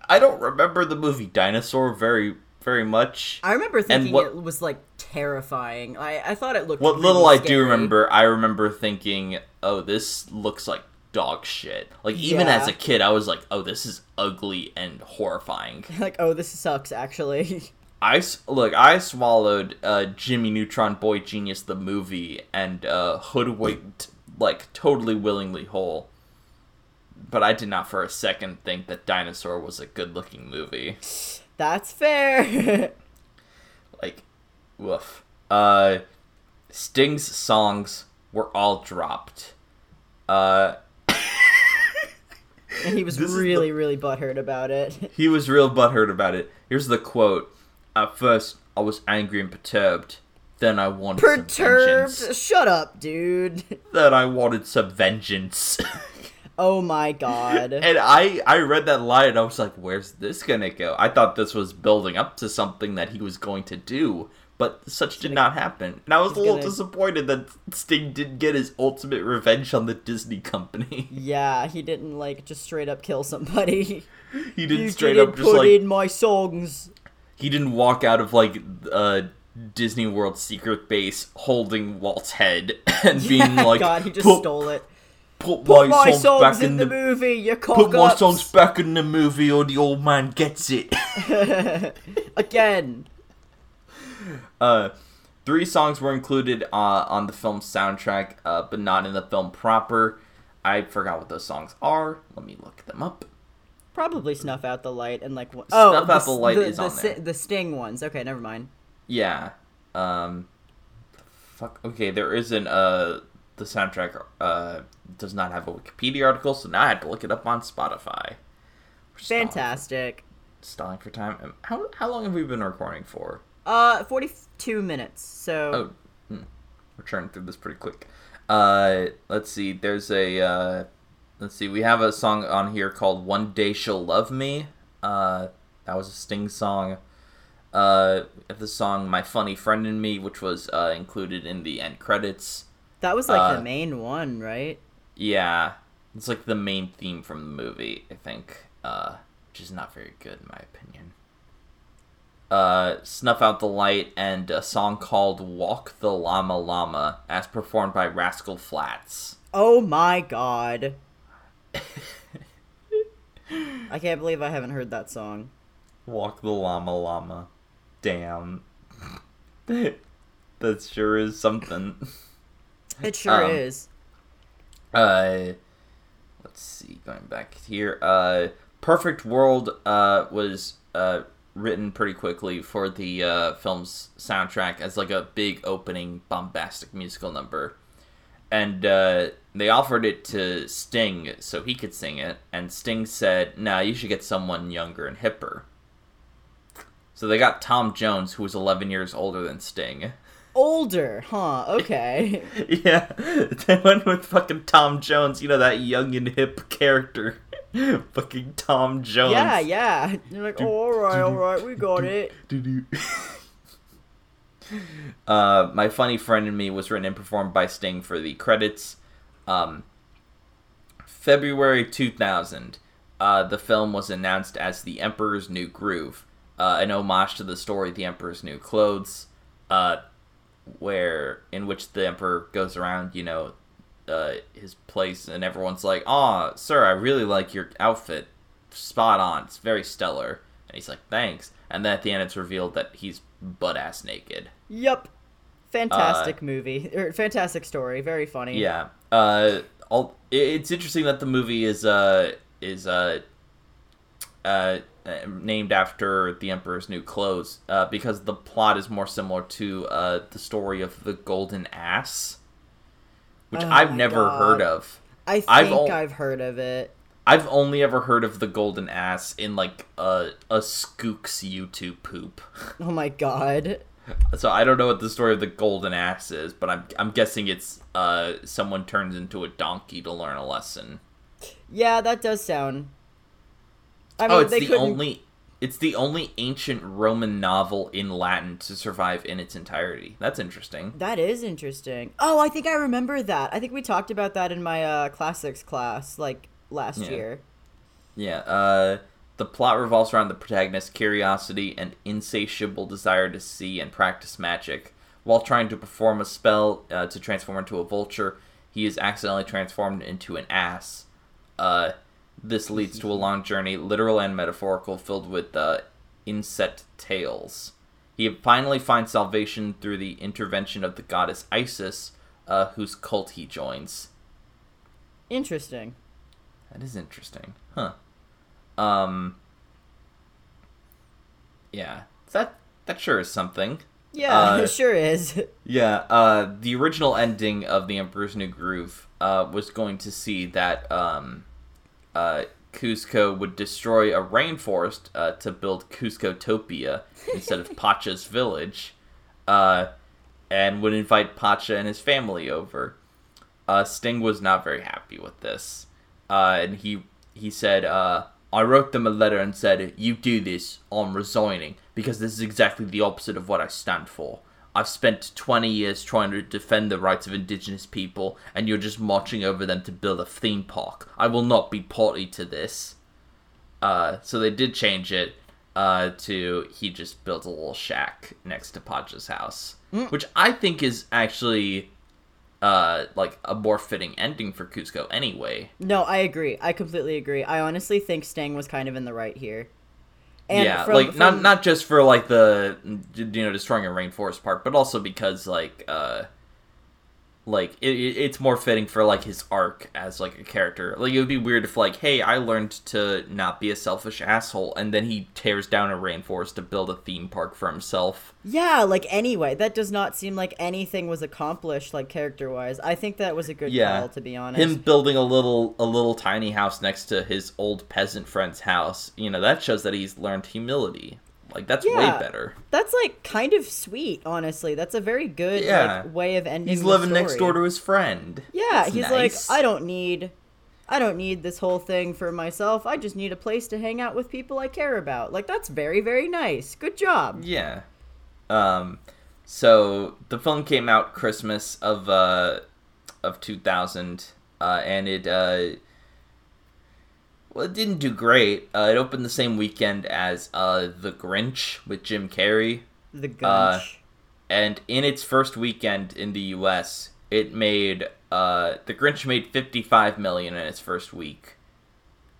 I don't remember the movie Dinosaur very very much. I remember thinking what- it was like terrifying. I, I thought it looked What really little I do remember, I remember thinking, "Oh, this looks like dog shit." Like even Yeah. as a kid, I was like, "Oh, this is ugly and horrifying." like, oh, this sucks actually. I look, I swallowed uh, Jimmy Neutron Boy Genius the movie and uh, hoodwinked like totally willingly whole. But I did not for a second think that Dinosaur was a good-looking movie. That's fair. Like, woof. Uh, Sting's songs were all dropped. Uh, And he was This is really, really butthurt about it. He was real butthurt about it. Here's the quote. At first, I was angry and perturbed. Then I wanted some Perturbed. Shut up, dude. Then I wanted some vengeance. Oh my god. and I, I read that line and I was like, where's this gonna go? I thought this was building up to something that he was going to do, but such did not happen. And I was a little gonna- disappointed that Sting didn't get his ultimate revenge on the Disney company. yeah, he didn't like just straight up kill somebody. he didn't you straight didn't up just put like in my songs. he didn't walk out of like uh Disney World secret base holding Walt's head and being like God, he just stole it. put, Put my, my songs, songs back in, in the, the, movie, you cock put my songs back in the movie or the old man gets it. Again. uh three songs were included uh, on the film's soundtrack uh, but not in the film proper. I forgot what those songs are. Let me look them up. Probably snuff out the light and like one- oh Snuff Out the Light the, is the, on there. the sting ones. Okay, never mind. Yeah. Um fuck okay, there isn't uh the soundtrack uh does not have a Wikipedia article, so now I had to look it up on Spotify. We're stalling- Fantastic. Stalling for time. How how long have we been recording for? Uh, forty-two minutes. So Oh, hmm. we're churning through this pretty quick. Uh, let's see. There's a uh, let's see. We have a song on here called "One Day She'll Love Me." Uh, that was a Sting song. Uh, the song "My Funny Friend and Me," which was uh, included in the end credits. that was like uh, the main one, right? Yeah, it's like the main theme from the movie. I think, uh, which is not very good in my opinion. Uh, Snuff Out the Light and a song called Walk the Llama Llama, as performed by Rascal Flatts. Oh my god. I can't believe I haven't heard that song. Walk the Llama Llama. Damn. that sure is something. It sure Um, is. Uh, let's see. Going back here, uh, Perfect World uh was uh written pretty quickly for the uh, film's soundtrack as like a big opening bombastic musical number, and uh, they offered it to Sting so he could sing it, and Sting said, "Nah, you should get someone younger and hipper." So they got Tom Jones, who was 11 years older than Sting. Older, huh? Okay. Yeah, they went with fucking Tom Jones. You know that young and hip character, fucking Tom Jones. yeah, yeah. You're like, oh, all right, all right, we got it. uh, my funny friend and me was written and performed by Sting for the credits. Um, February 2000, uh, the film was announced as The Emperor's New Groove, uh, an homage to the story The Emperor's New Clothes, uh, where in which the Emperor goes around, you know, uh, his place, and everyone's like, "Ah, sir, I really like your outfit, spot on. It's very stellar." And he's like, "Thanks." And then at the end, it's revealed that he's butt ass naked. Yup. Fantastic movie. Or fantastic story. Very funny. Yeah. Uh, all, it's interesting that the movie is uh is uh uh named after the Emperor's New Clothes uh, because the plot is more similar to uh the story of the Golden Ass, which Oh I've never God. heard of. I think I've I've, heard of it. I've only ever heard of the Golden Ass in like a a Skooks YouTube poop. Oh my god. So I don't know what the story of the Golden Ass is, but I'm I'm guessing it's uh someone turns into a donkey to learn a lesson. Yeah, that does sound. I mean, oh, it's they the couldn't. only it's the only ancient Roman novel in Latin to survive in its entirety. That's interesting. That is interesting. Oh, I think I remember that. I think we talked about that in my uh, classics class, like last Yeah. year. Yeah. Uh, the plot revolves around the protagonist's curiosity and insatiable desire to see and practice magic. While trying to perform a spell uh, to transform into a vulture, he is accidentally transformed into an ass. Uh, this leads to a long journey, literal and metaphorical, filled with uh, insect tales. He finally finds salvation through the intervention of the goddess Isis, uh, whose cult he joins. Interesting. That is interesting. Huh. Um Yeah. That that sure is something. Yeah, Uh, it sure is. Yeah, uh the original ending of The Emperor's New Groove uh was going to see that um uh Kuzco would destroy a rainforest uh, to build Kuzcotopia instead of Pacha's village, uh, and would invite Pacha and his family over. Uh, Sting was not very happy with this, uh, and he he said, uh, "I wrote them a letter and said, you do this, I'm resigning because this is exactly the opposite of what I stand for." I've spent 20 years trying to defend the rights of indigenous people, and you're just marching over them to build a theme park. I will not be party to this. Uh, so they did change it uh, to he just built a little shack next to Pacha's house, which I think is actually uh, like a more fitting ending for Kuzco anyway. No, I agree. I completely agree. I honestly think Sting was kind of in the right here. Yeah, from- like from- not not just for like the you know destroying a rainforest part, but also because like uh like it, it- it's more fitting for like his arc as like a character. Like it would be weird if like, hey, I learned to not be a selfish asshole, and then he tears down a rainforest to build a theme park for himself. Yeah, like anyway, that does not seem like anything was accomplished like character wise. I think that was a good Yeah. call to be honest. Him building a little a little tiny house next to his old peasant friend's house, you know, that shows that he's learned humility. Like that's way better. That's like kind of sweet, honestly. That's a very good Yeah. like way of ending. He's living next door to his friend. Yeah, That's he's nice. like, I don't need, I don't need this whole thing for myself. I just need a place to hang out with people I care about. Like that's very very nice. Good job. Yeah. Um so the film came out Christmas of uh of 2000 uh and it uh well, it didn't do great. Uh, it opened the same weekend as uh, The Grinch with Jim Carrey, The Gunch. Uh, and in its first weekend in the U.S., it made uh, The Grinch made 55 million in its first week,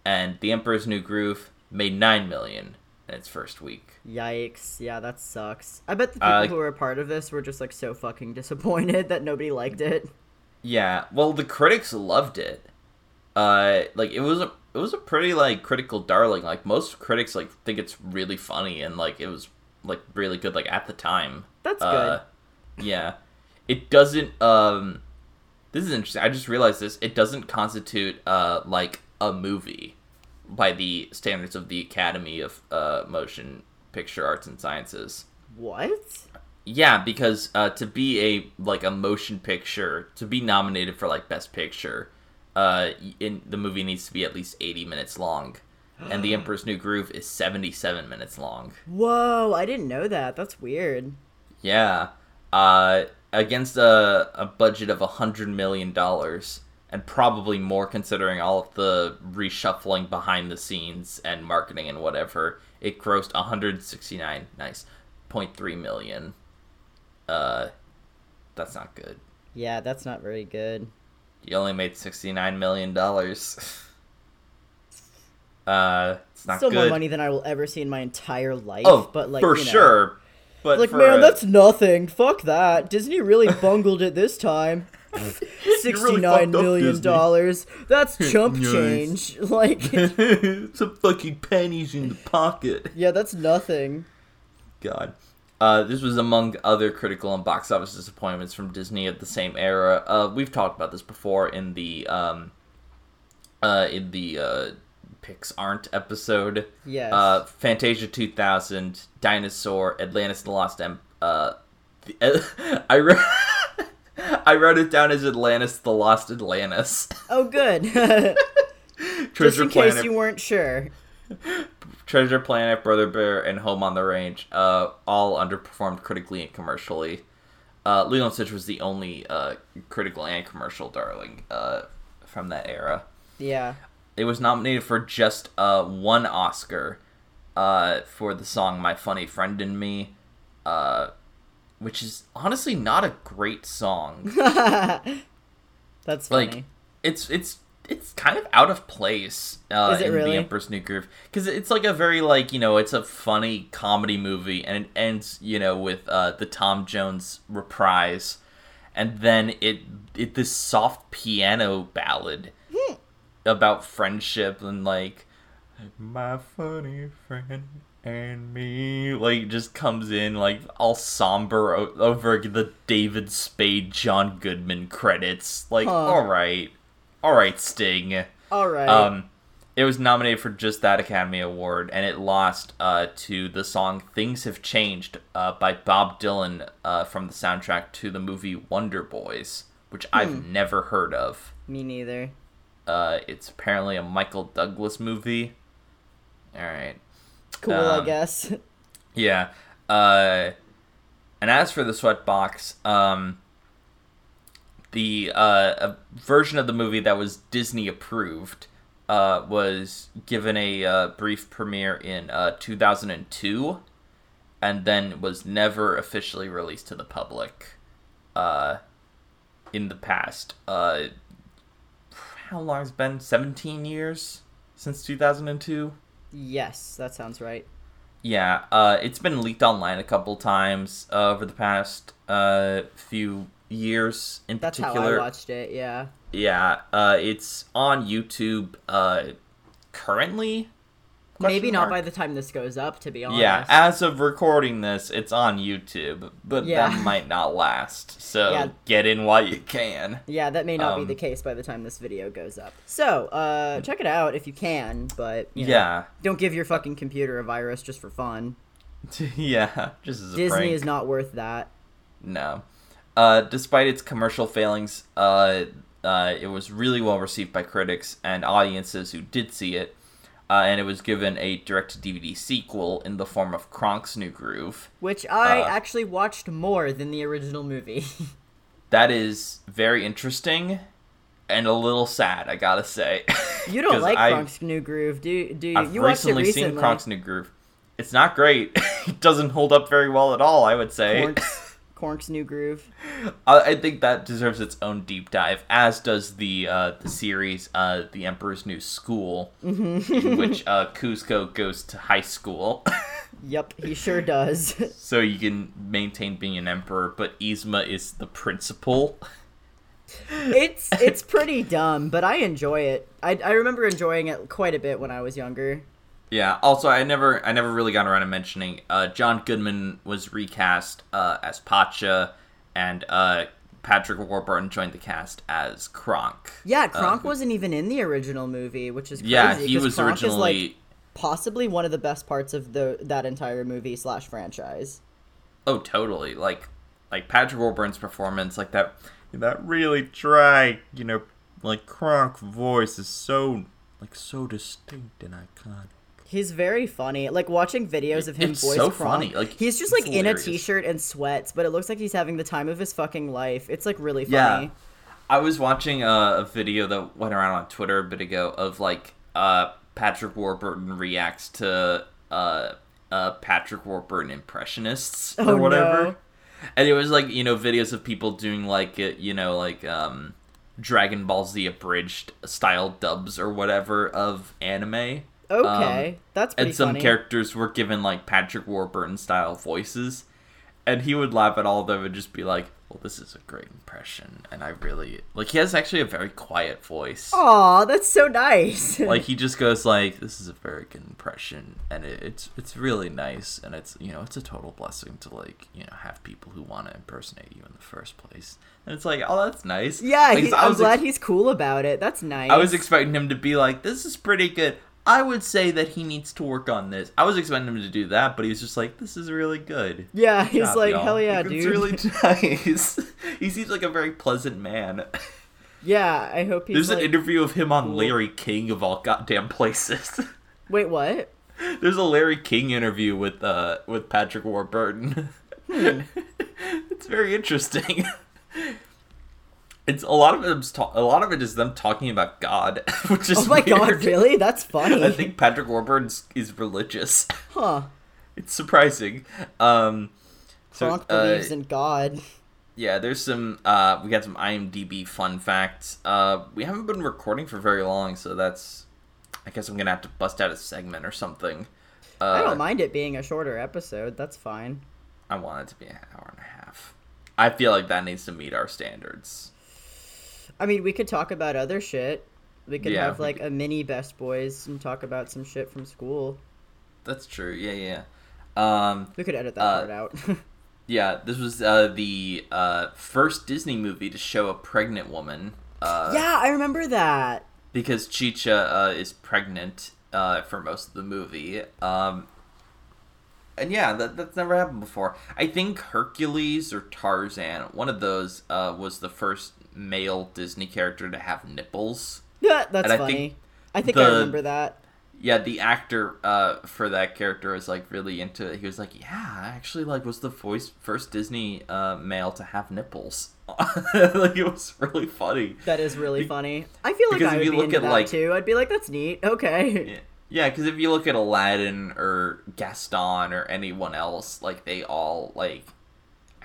and The Emperor's New Groove made 9 million in its first week. Yikes! Yeah, that sucks. I bet the people Uh, who were a part of this were just like so fucking disappointed that nobody liked it. Yeah, well, the critics loved it. Uh, like it was a it was a pretty like critical darling. Like most critics like think it's really funny and like it was like really good like at the time. That's Uh, yeah, it doesn't. Um, this is interesting. I just realized this. It doesn't constitute uh like a movie by the standards of the Academy of uh Motion Picture Arts and Sciences. What? Yeah, because uh, to be a like a motion picture, to be nominated for like best picture, uh, in the movie needs to be at least eighty minutes long, and The Emperor's New Groove is seventy-seven minutes long. Whoa! I didn't know that. That's weird. Yeah, uh, against a a budget of a hundred million dollars, and probably more considering all of the reshuffling behind the scenes and marketing and whatever. It grossed one hundred sixty-nine nice point three million. Uh, that's not good. Yeah, that's not very good. You only made sixty nine million dollars. uh, it's not Still good. more money than I will ever see in my entire life. oh, but like for you know. sure. But Like man, a- that's nothing. Fuck that. Disney really bungled it this time. Sixty-nine up, million dollars. That's chump Nice. change. Like, some fucking pennies in the pocket. yeah, that's nothing. God. Uh, this was among other critical and box office disappointments from Disney at the same era. Uh, we've talked about this before in the um, uh, in the uh, Pix Aren't episode. Yes. Uh, Fantasia 2000, Dinosaur, Atlantis: The Lost Em. Uh, the, I wrote I wrote it down as Atlantis: The Lost Atlantis. oh, good. Just in case Planet, you weren't sure. Treasure Planet, Brother Bear, and Home on the Range. Uh, all underperformed critically and commercially. Uh, Lilo and Stitch was the only uh, critical and commercial darling uh, from that era. Yeah. It was nominated for just uh, one Oscar uh, for the song "My Funny Friend and Me," uh, which is honestly not a great song. That's funny. like, it's it's it's kind of out of place uh, in really? the Emperor's New Groove because it's like a very like you know it's a funny comedy movie and it ends you know with uh, the Tom Jones reprise, and then it it this soft piano ballad Hmm. about friendship and like my funny friend and me like just comes in like all somber o- over the David Spade John Goodman credits like Huh. all right all right Sting All right. um It was nominated for just that Academy Award, and it lost uh, to the song "Things Have Changed" uh, by Bob Dylan uh, from the soundtrack to the movie Wonder Boys, which I've never heard of. Me neither. Uh, it's apparently a Michael Douglas movie. All right. Cool, I Um, guess. Yeah. Uh, and as for the sweatbox, um, the uh, a version of the movie that was Disney approved uh, was given a uh, brief premiere in uh, 2002 and then was never officially released to the public uh, in the past. Uh, how long has it been? 17 years since 2002? yes, that sounds right. Yeah, uh, it's been leaked online a couple times uh, over the past uh, few years. In That's particular, how I watched it. Yeah. yeah, uh, it's on YouTube uh, currently. Maybe not mark? by the time this goes up, to be honest. Yeah, as of recording this, it's on YouTube, but Yeah. that might not last. So Yeah. get in while you can. Yeah, that may not Um, be the case by the time this video goes up. So, uh, check it out if you can, but you know, Yeah, don't give your fucking computer a virus just for fun. yeah, just as a Disney prank. is not worth that. No. Uh, despite its commercial failings, uh, uh, it was really well received by critics and audiences who did see it, uh, and it was given a direct-to-DVD sequel in the form of Kronk's New Groove. Which I Uh, actually watched more than the original movie. That is very interesting and a little sad, I gotta say. you don't like I- Kronk's New Groove, do? Do you? I've you recently, recently. seen Kronk's New Groove. It's not great. it doesn't hold up very well at all, I would say. Kronk's New Groove. I, I think that deserves its own deep dive, as does the uh, the series, uh, The Emperor's New School, Mm-hmm. in which uh, Kuzco goes to high school, Yep, he sure does. so you can maintain being an emperor, but Yzma is the principal. it's it's pretty dumb, but I enjoy it. I, I remember enjoying it quite a bit when I was younger. Yeah. Also, I never I never really got around to mentioning uh, John Goodman was recast uh, as Pacha, and uh, Patrick Warburton joined the cast as Kronk. Yeah, Uh, Kronk who- wasn't even in the original movie, which is crazy. Yeah, he was Kronk is, like, originally. possibly one of the best parts of the that entire movie slash franchise. Oh, totally. Like, like Patrick Warburton's performance, like that, that really dry, you know, like Kronk voice is so, like, so distinct and iconic. He's very funny. Like watching videos of him It's voice so funny, like, he's just like in a hilarious. t-shirt and sweats, but it looks like he's having the time of his fucking life. It's like really funny. Yeah. I was watching a, a video that went around on Twitter a bit ago of like uh, Patrick Warburton reacts to uh, uh, Patrick Warburton impressionists or Oh, whatever, no. and it was like you know videos of people doing like uh, you know like um, Dragon Ball Z abridged style dubs or whatever of anime. Okay, that's pretty Um, and some funny. characters were given like Patrick Warburton style voices, and he would laugh at all of them and just be like, "Well, this is a great impression," and I really like. He has actually a very quiet voice. Aw, that's so nice. Like he just goes like, "This is a very good impression," and it, it's it's really nice, and it's you know it's a total blessing to like you know have people who want to impersonate you in the first place, and it's like, oh, that's nice. yeah, Like, he, I'm glad ex- he's cool about it. That's nice. I was expecting him to be like, "This is pretty good." I would say that he needs to work on this. I was expecting him to do that, but he was just like, "This is really good." yeah, he's job, like, y'all. hell yeah, Like, dude. It's really nice. he seems like a very pleasant man. yeah, I hope he's There's like. an interview of him on. Larry King of all goddamn places. Wait, what? There's a Larry King interview with uh with Patrick Warburton. Hmm. it's very interesting. It's a lot of it's ta- a lot of it is them talking about God, which is Oh my god, really? That's funny. I think Patrick Warburton is religious. Huh. It's surprising. Um, so uh, believes in God. yeah, there's some. Uh, we got some IMDb fun facts. Uh, we haven't been recording for very long, so that's. I guess I'm gonna have to bust out a segment or something. Uh, I don't mind it being a shorter episode. That's fine. I want it to be an hour and a half. I feel like that needs to meet our standards. I mean, we could talk about other shit. We could Yeah, have like a mini best boys and talk about some shit from school. That's true. Yeah, yeah. Um, We could edit that Uh, part out. yeah, this was uh, the uh, first Disney movie to show a pregnant woman. Uh, yeah, I remember that. because Chicha uh, is pregnant uh, for most of the movie. Um, and yeah, that, that's never happened before. I think Hercules or Tarzan, one of those, uh, was the first male Disney character to have nipples. Yeah, that's And I funny. think I think I remember that. Yeah, the actor uh, for that character was like really into it. He was like, "Yeah, I actually like was the voice first Disney uh, male to have nipples." like it was really funny. That is really Be- funny. I feel like I if would you be look into at, that like- too. I'd be like, that's neat. Okay. Yeah, because if you look at Aladdin or Gaston or anyone else, like they all like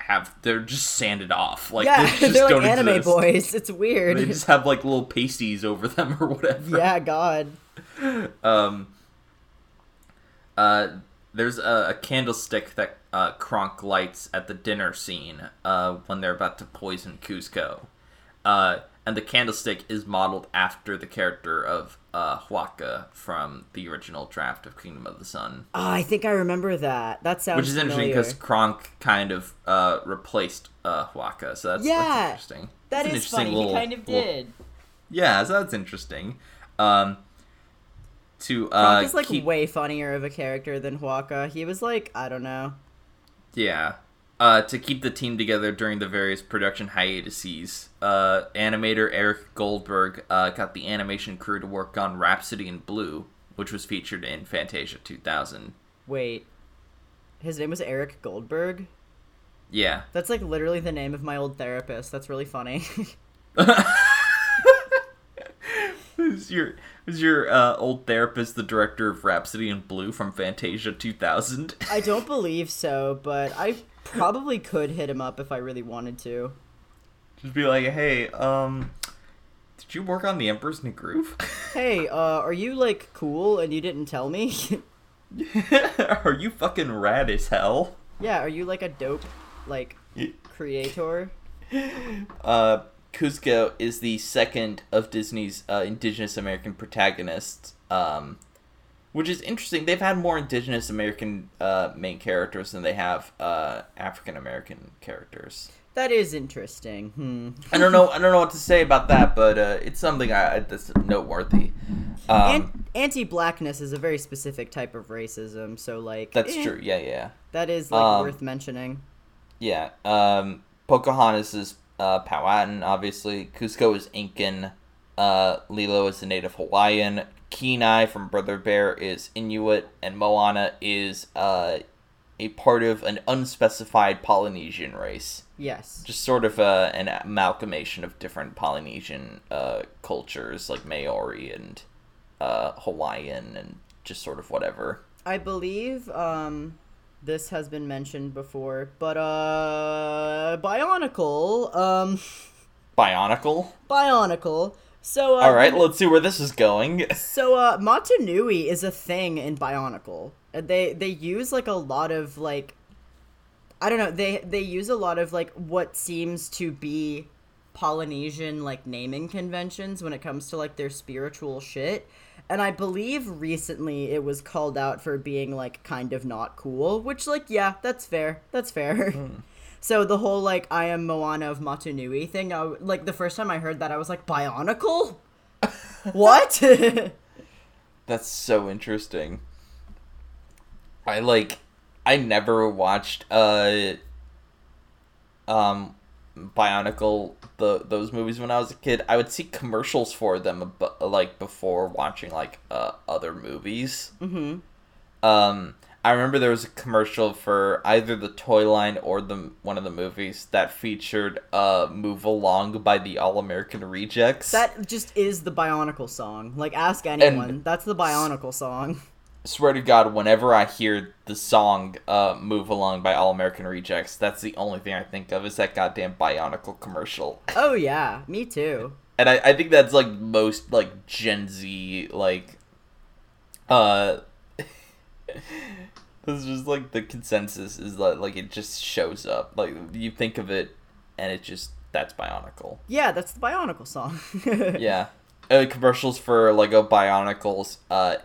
have they're just sanded off. Like yeah, they just they're like anime exist. boys. It's weird. They just have like little pasties over them or whatever. yeah, God. Um. Uh, there's a, a candlestick that uh, Kronk lights at the dinner scene uh, when they're about to poison Kuzco. Uh, and the candlestick is modeled after the character of uh, Hucua from the original draft of Kingdom of the Sun. Oh, I think I remember that. That sounds Which is interesting because Kronk kind of uh, replaced uh, Hucua, so that's, Yeah, that's interesting. That That's is interesting funny. little- he kind of little- did. yeah, so that's interesting. Um, to Kronk uh, is like keep, way funnier of a character than Hucua. He was like, I don't know. Yeah. Uh, to keep the team together during the various production hiatuses, uh, animator Eric Goldberg uh, got the animation crew to work on Rhapsody in Blue, which was featured in Fantasia 2000. Wait. His name was Eric Goldberg? Yeah. That's like literally the name of my old therapist. That's really funny. Who's your who's your uh, old therapist, the director of Rhapsody in Blue from Fantasia 2000? I don't believe so, but I probably could hit him up if I really wanted to. Just be like, hey, um, did you work on The Emperor's New Groove? Hey, uh, are you like cool and you didn't tell me? Are you fucking rad as hell? yeah, are you like a dope, like, creator? Uh, Kuzco is the second of Disney's uh, Indigenous American protagonists, um, which is interesting. They've had more Indigenous American uh, main characters than they have uh, African American characters. That is interesting. Hmm. I don't know. I don't know what to say about that, but uh, it's something I, I- that's noteworthy. Um, An- anti-blackness is a very specific type of racism, so like that's eh, true. Yeah, yeah. That is like Um, worth mentioning. Yeah. Um, Pocahontas is uh, Powhatan, obviously. Kuzco is Incan. Uh, Lilo is the native Hawaiian. Kenai from Brother Bear is Inuit. And Moana is uh, a part of an unspecified Polynesian race. Yes. Just sort of uh, an amalgamation of different Polynesian uh, cultures, like Maori and uh, Hawaiian, and just sort of whatever. I believe um this has been mentioned before, but uh Bionicle, um Bionicle? Bionicle. So uh, All right, let's see where this is going. So uh Mata Nui is a thing in Bionicle. They they use like a lot of like I don't know, they they use a lot of like what seems to be Polynesian like naming conventions when it comes to like their spiritual shit. And I believe recently it was called out for being like kind of not cool, which like yeah, that's fair. That's fair. So the whole like I am Moana of Motunui thing, I, like the first time I heard that I was like Bionicle? what? That's so interesting. I like I never watched uh um Bionicle the those movies when I was a kid. I would see commercials for them but like before watching like uh other movies. mm-hmm. Um I remember there was a commercial for either the toy line or the one of the movies that featured uh Move Along by the All American Rejects. That just is the Bionicle song. Like, ask anyone. That's the Bionicle song. swear to God, whenever I hear the song uh, "Move Along" by All American Rejects, that's the only thing I think of is that goddamn Bionicle commercial. Oh yeah, me too. And I, I think that's like most like Gen Z like uh this is just like the consensus is that like it just shows up. Like you think of it and it just that's Bionicle. Yeah, that's the Bionicle song. Yeah. Uh, commercials for Lego Bionicles uh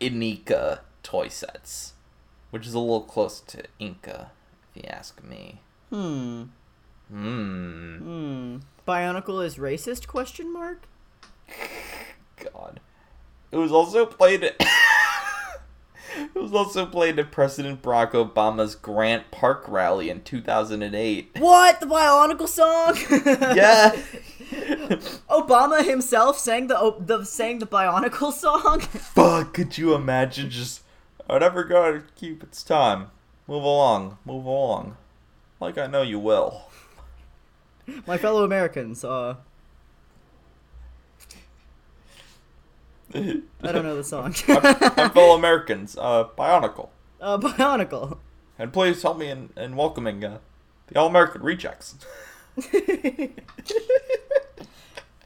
Inika toy sets, which is a little close to Inca if you ask me. Hmm. Hmm. Hmm. Bionicle is racist? Question mark. God. It was also played. it was also played at President Barack Obama's Grant Park rally in 2008. What the Bionicle song? Yeah. Obama himself sang the the sang the Bionicle song. Fuck, could you imagine just. I Whatever gotta keep its time. Move along, move along. Like I know you will. My fellow Americans, uh, I don't know the song. my, my fellow Americans, uh, Bionicle. uh, Bionicle. And please help me in, in welcoming uh, the All American Rejects.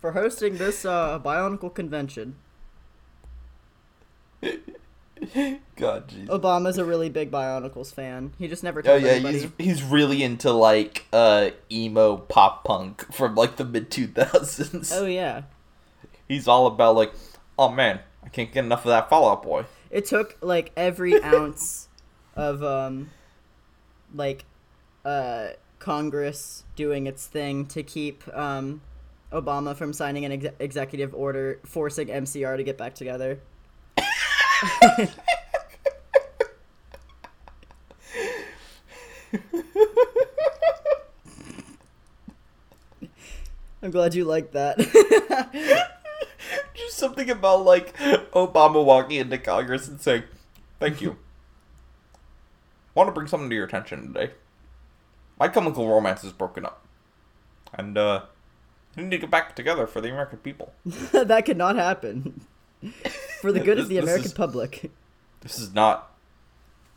For hosting this uh, Bionicle convention. God, jeez. Obama's a really big Bionicles fan. He just never Oh yeah, anybody. he's he's really into like uh emo pop punk from like the mid two thousands. Oh yeah. He's all about like, oh man, I can't get enough of that Fall Out Boy. It took like every ounce of um like uh Congress doing its thing to keep um Obama from signing an ex- executive order forcing MCR to get back together. I'm glad you liked that. Something about like Obama walking into Congress and saying, "Thank you." Want to bring something to your attention today. My chemical romance is broken up, and uh, we need to get back together for the American people. that could not happen. For the good of the This- this American is- public. This is not.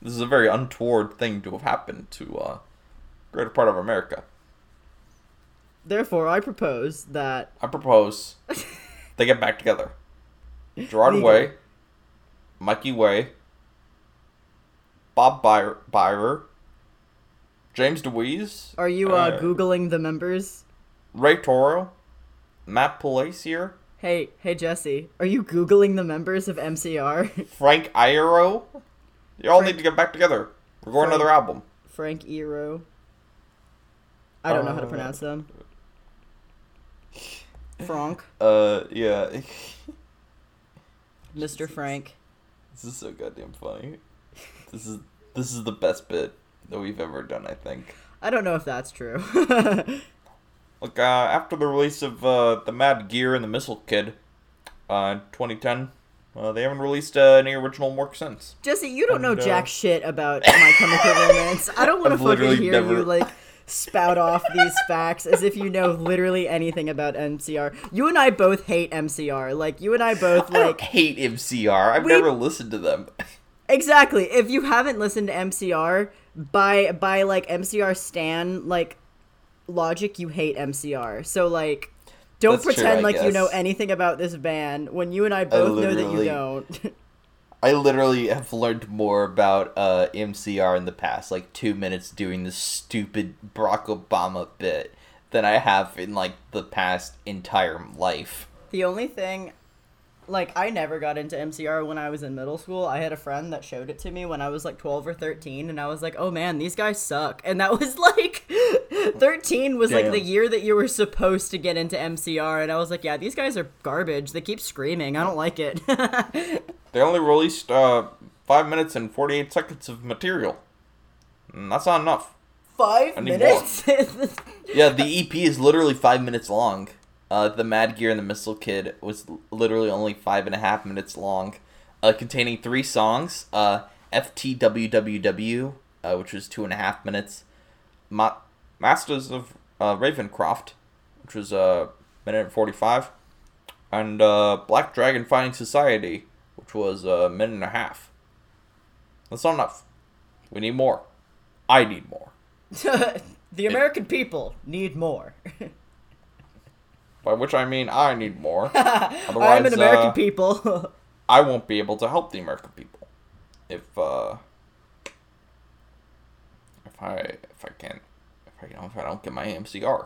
This is a very untoward thing to have happened to uh, greater part of America. Therefore, I propose that I propose they get back together. Gerard Legal. Way, Mikey Way, Bob Bryar, Byer James Dewees, Are you uh, Uh, googling the members? Ray Toro, Matt Pelissier, Hey, hey Jesse, are you googling the members of MCR? Frank Iero. You all Frank- need to get back together. Record another album. Frank Eero. I don't know how to Uh, pronounce them. Frank, Uh, yeah. Mr. Frank. This is so goddamn funny. This is this is the best bit that we've ever done, I think. I don't know if that's true. Look, uh, after the release of uh, the Mad Gear and the Missile Kid, uh, in 2010, uh, they haven't released uh, any original work since. Jesse, you don't know And, uh, jack shit about My Chemical Romance. I don't want to fucking hear never- you like spout off these facts as if you know literally anything about MCR. You and I both hate MCR. Like you and I both I like hate MCR. I've We- never listened to them. Exactly. If you haven't listened to MCR by by like MCR stan like logic, you hate MCR. So like don't That's pretend I like you know anything about this band when you and I both know that you don't. I literally have learned more about uh, MCR in the past like two minutes doing this stupid Barack Obama bit than I have in like the past entire life. the only thing like I never got into MCR when I was in middle school. I had a friend that showed it to me when I was like 12 or 13 and I was like, "Oh man, these guys suck." And that was like 13 was like the year that you were supposed to get into MCR and I was like, "Yeah, these guys are garbage. They keep screaming. I don't like it." They only released uh, five minutes and 48 seconds of material. And that's not enough. 5 I minutes. Yeah, the EP is literally five minutes long. Uh, the Mad Gear and the Missile Kid was literally only five and a half minutes long, uh, containing three songs. Uh, FTWWW, uh, which was two and a half minutes. Ma- Masters of uh, Ravencroft, which was a minute and forty-five, and uh, Black Dragon Fighting Society, which was a minute and a half. That's not enough. We need more. I need more. the American people need more. By which I mean I need more. Otherwise, I'm an American uh, people. I won't be able to help the American people if uh if I if I can't if I you know, if I don't get my MCR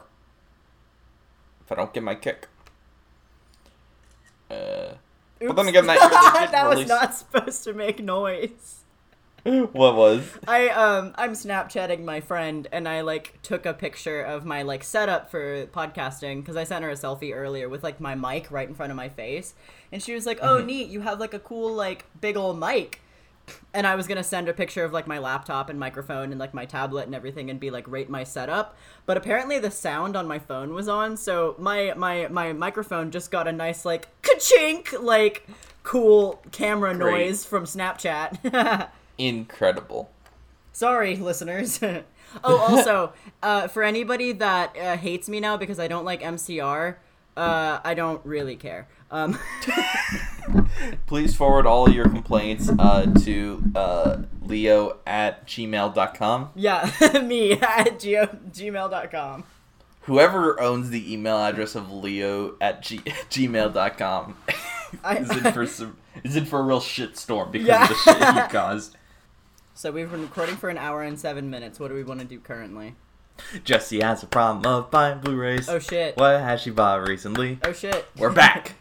if I don't get my kick. Uh, but then again, that year they did that was not supposed to make noise. what was? I um I'm Snapchatting my friend and I like took a picture of my like setup for podcasting because I sent her a selfie earlier with like my mic right in front of my face and she was like, "Oh, neat, you have like a cool like big old mic." And I was gonna send a picture of like my laptop and microphone and like my tablet and everything and be like rate my setup, but apparently the sound on my phone was on, so my my my microphone just got a nice like ka-chink like cool camera Great. noise from Snapchat. Incredible. Sorry, listeners. oh, also, uh, for anybody that uh, hates me now because I don't like MCR, uh, I don't really care. Um, Please forward all your complaints uh, to uh, leo at gmail.com. yeah, me at geo- gmail.com. Whoever owns the email address of leo at g- gmail.com I- is in for some is in for a real shit storm because Yeah. of the shit you caused. So we've been recording for an hour and seven minutes. What do we want to do currently? Jesse has a problem of buying Blu-rays. Oh shit. What has she bought recently? Oh shit. We're back.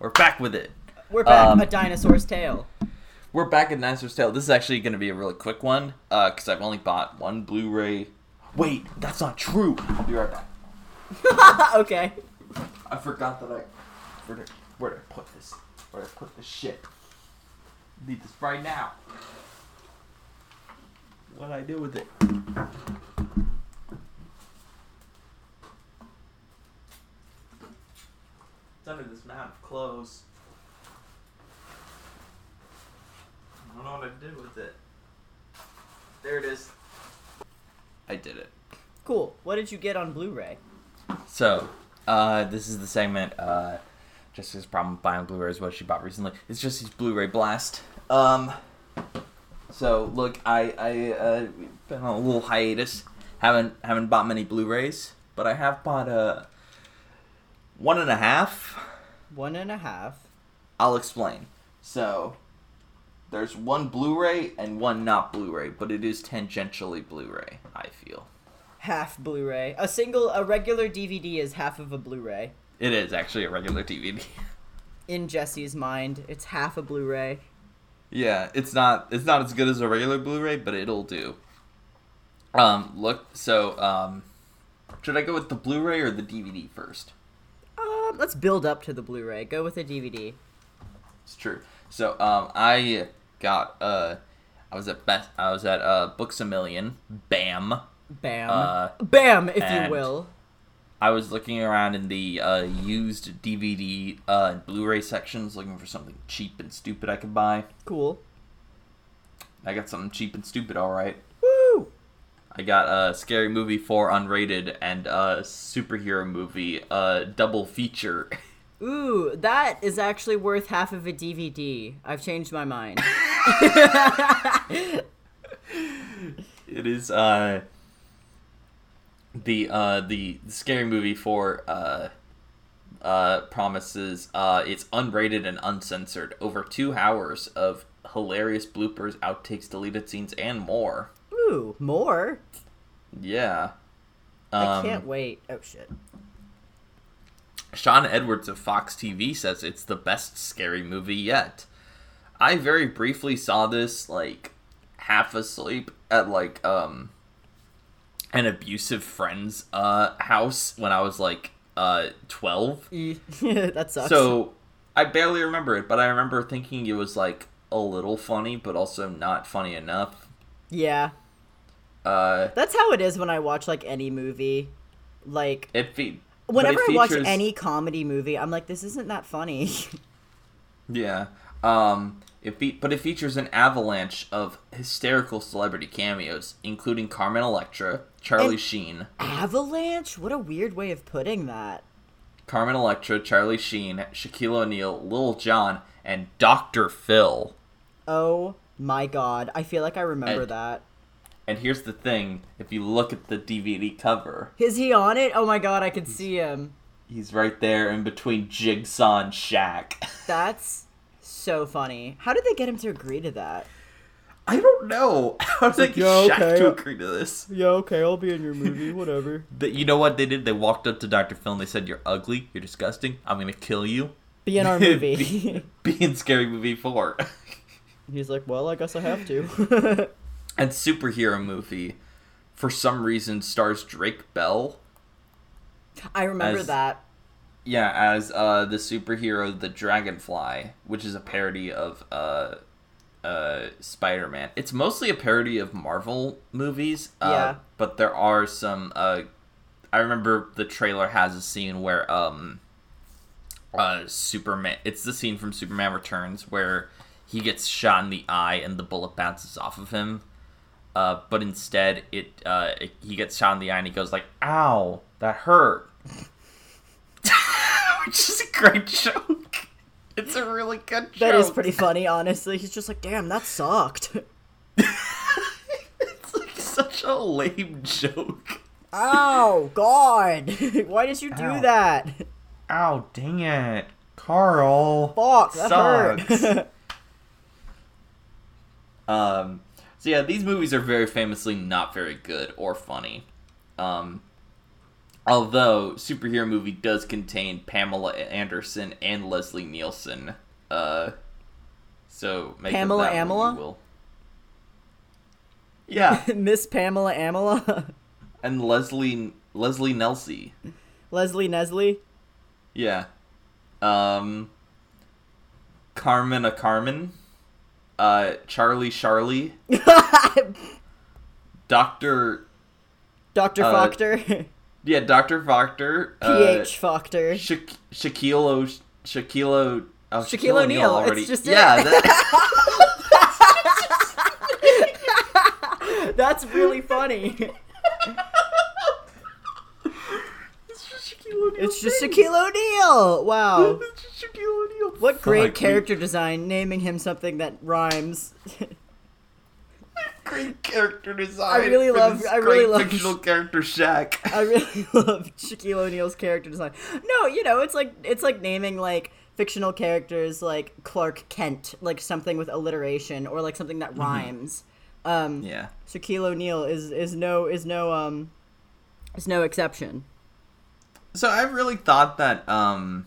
We're back with it. We're back. Um, a dinosaur's tail. We're back at Dinosaur's Tale. This is actually going to be a really quick one because I've only bought one Blu-ray. Wait, that's not true. I'll be right back. okay. I forgot that I. Where did, where did I put this? Where did I put this shit? Need this right now. What did I do with it? It's under this mound of clothes. I don't know what I did with it. There it is. I did it. Cool. What did you get on Blu-ray? So, uh, this is the segment. Uh, Jessica's problem with buying Blu-rays. is what she bought recently. It's just his Blu-ray blast. Um, so look, I I uh, been on a little hiatus. Haven't haven't bought many Blu-rays, but I have bought uh one and a half. One and a half. I'll explain. So, there's one Blu-ray and one not Blu-ray, but it is tangentially Blu-ray. I feel Half Blu-ray. A single, a regular DVD is half of a Blu-ray. it is actually a regular DVD. In Jesse's mind, it's half a Blu-ray. Yeah, it's not it's not as good as a regular Blu-ray, but it'll do. Um, look, so um, should I go with the Blu-ray or the DVD first? Um, let's build up to the Blu-ray. Go with the DVD. It's true. So um, I got uh, I was at best I was at uh Books a Million. Bam. Bam. Uh, Bam, if you will. I was looking around in the uh, used DVD uh, and Blu-ray sections, looking for something cheap and stupid I could buy. Cool. I got something cheap and stupid, all right. Woo! I got a scary movie for unrated and a superhero movie, uh, double feature. Ooh, that is actually worth half of a DVD. I've changed my mind. it is uh the uh the scary movie for uh uh promises uh it's unrated and uncensored over two hours of hilarious bloopers outtakes deleted scenes and more Ooh, more? yeah I um, can't wait. Oh shit. Sean Edwards of Fox TV says it's the best scary movie yet. I very briefly saw this like half asleep at like um an abusive friend's uh house when I was like uh 12. E- that sucks. So I barely remember it, but I remember thinking it was like a little funny but also not funny enough. yeah, Uh that's how it is when I watch like any movie. Like it fe- whenever it I watch any comedy movie, I'm like, this isn't that funny. Yeah. Um it fe- but it features an avalanche of hysterical celebrity cameos, including Carmen Electra, Charlie And- Sheen, Avalanche? What a weird way of putting that. Carmen Electra, Charlie Sheen, Shaquille O'Neal, Lil Jon, and Dr. Phil. Oh my god, I feel like I remember And- that. And here's the thing, if you look at the DVD cover, Is he on it? Oh my god, I can see him. he's right there in between Jigsaw and Shaq. That's so funny. How did they get him to agree to that? I don't know. How did like, get Yeah, Shaq okay. to agree to this? Yeah, okay, I'll be in your movie, whatever. The, you know what they did? They walked up to Dr. Phil and they said, You're ugly, you're disgusting, I'm gonna kill you. Be in our movie. Be in Scary Movie 4. He's like, well, I guess I have to. and superhero movie, for some reason, stars Drake Bell. I remember As- that. Yeah, as uh, the superhero the Dragonfly, which is a parody of uh, uh, Spider Man. It's mostly a parody of Marvel movies. Uh, Yeah. But there are some. Uh, I remember the trailer has a scene where um, uh, Superman. It's the scene from Superman Returns where he gets shot in the eye and the bullet bounces off of him. Uh, but instead, it, uh, it he gets shot in the eye and he goes like, "Ow, that hurt." Which is a great joke. It's a really good joke. That is pretty funny, honestly. He's just like, damn, that sucked. it's like such a lame joke. Ow, God. Why did you do Ow. that? Ow, dang it. Carl. Fuck, that Sucks. hurt. Um, so yeah, these movies are very famously not very good or funny. Um, although superhero movie does contain Pamela Anderson and Leslie Nielsen. Uh, so make Pamela that what you Amela? will. Yeah, Miss Pamela Amela. and Leslie Leslie Nelsie. Leslie Nesley. Yeah. Um Carmen a Carmen. Uh Charlie Charlie. Doctor Dr. Uh, Factor. Yeah, Dr. Factor. PH Factor. Uh, Sha- Shaquille O Shaquille O oh, Shaquille O'Neal, it's just it. Yeah, that, That's really funny. it's just Shaquille O'Neal. It's just Shaquille O'Neal. Wow. It's just Shaquille O'Neal. What great Fuck, character design naming him something that rhymes. Great character design. I really love- I really love- fictional character Shaq. I really love Shaquille O'Neal's character design. No, you know, it's like it's like naming like fictional characters like Clark Kent, like something with alliteration or like something that rhymes. Um Yeah. Shaquille O'Neal is is no is no um is no exception. So I really thought that um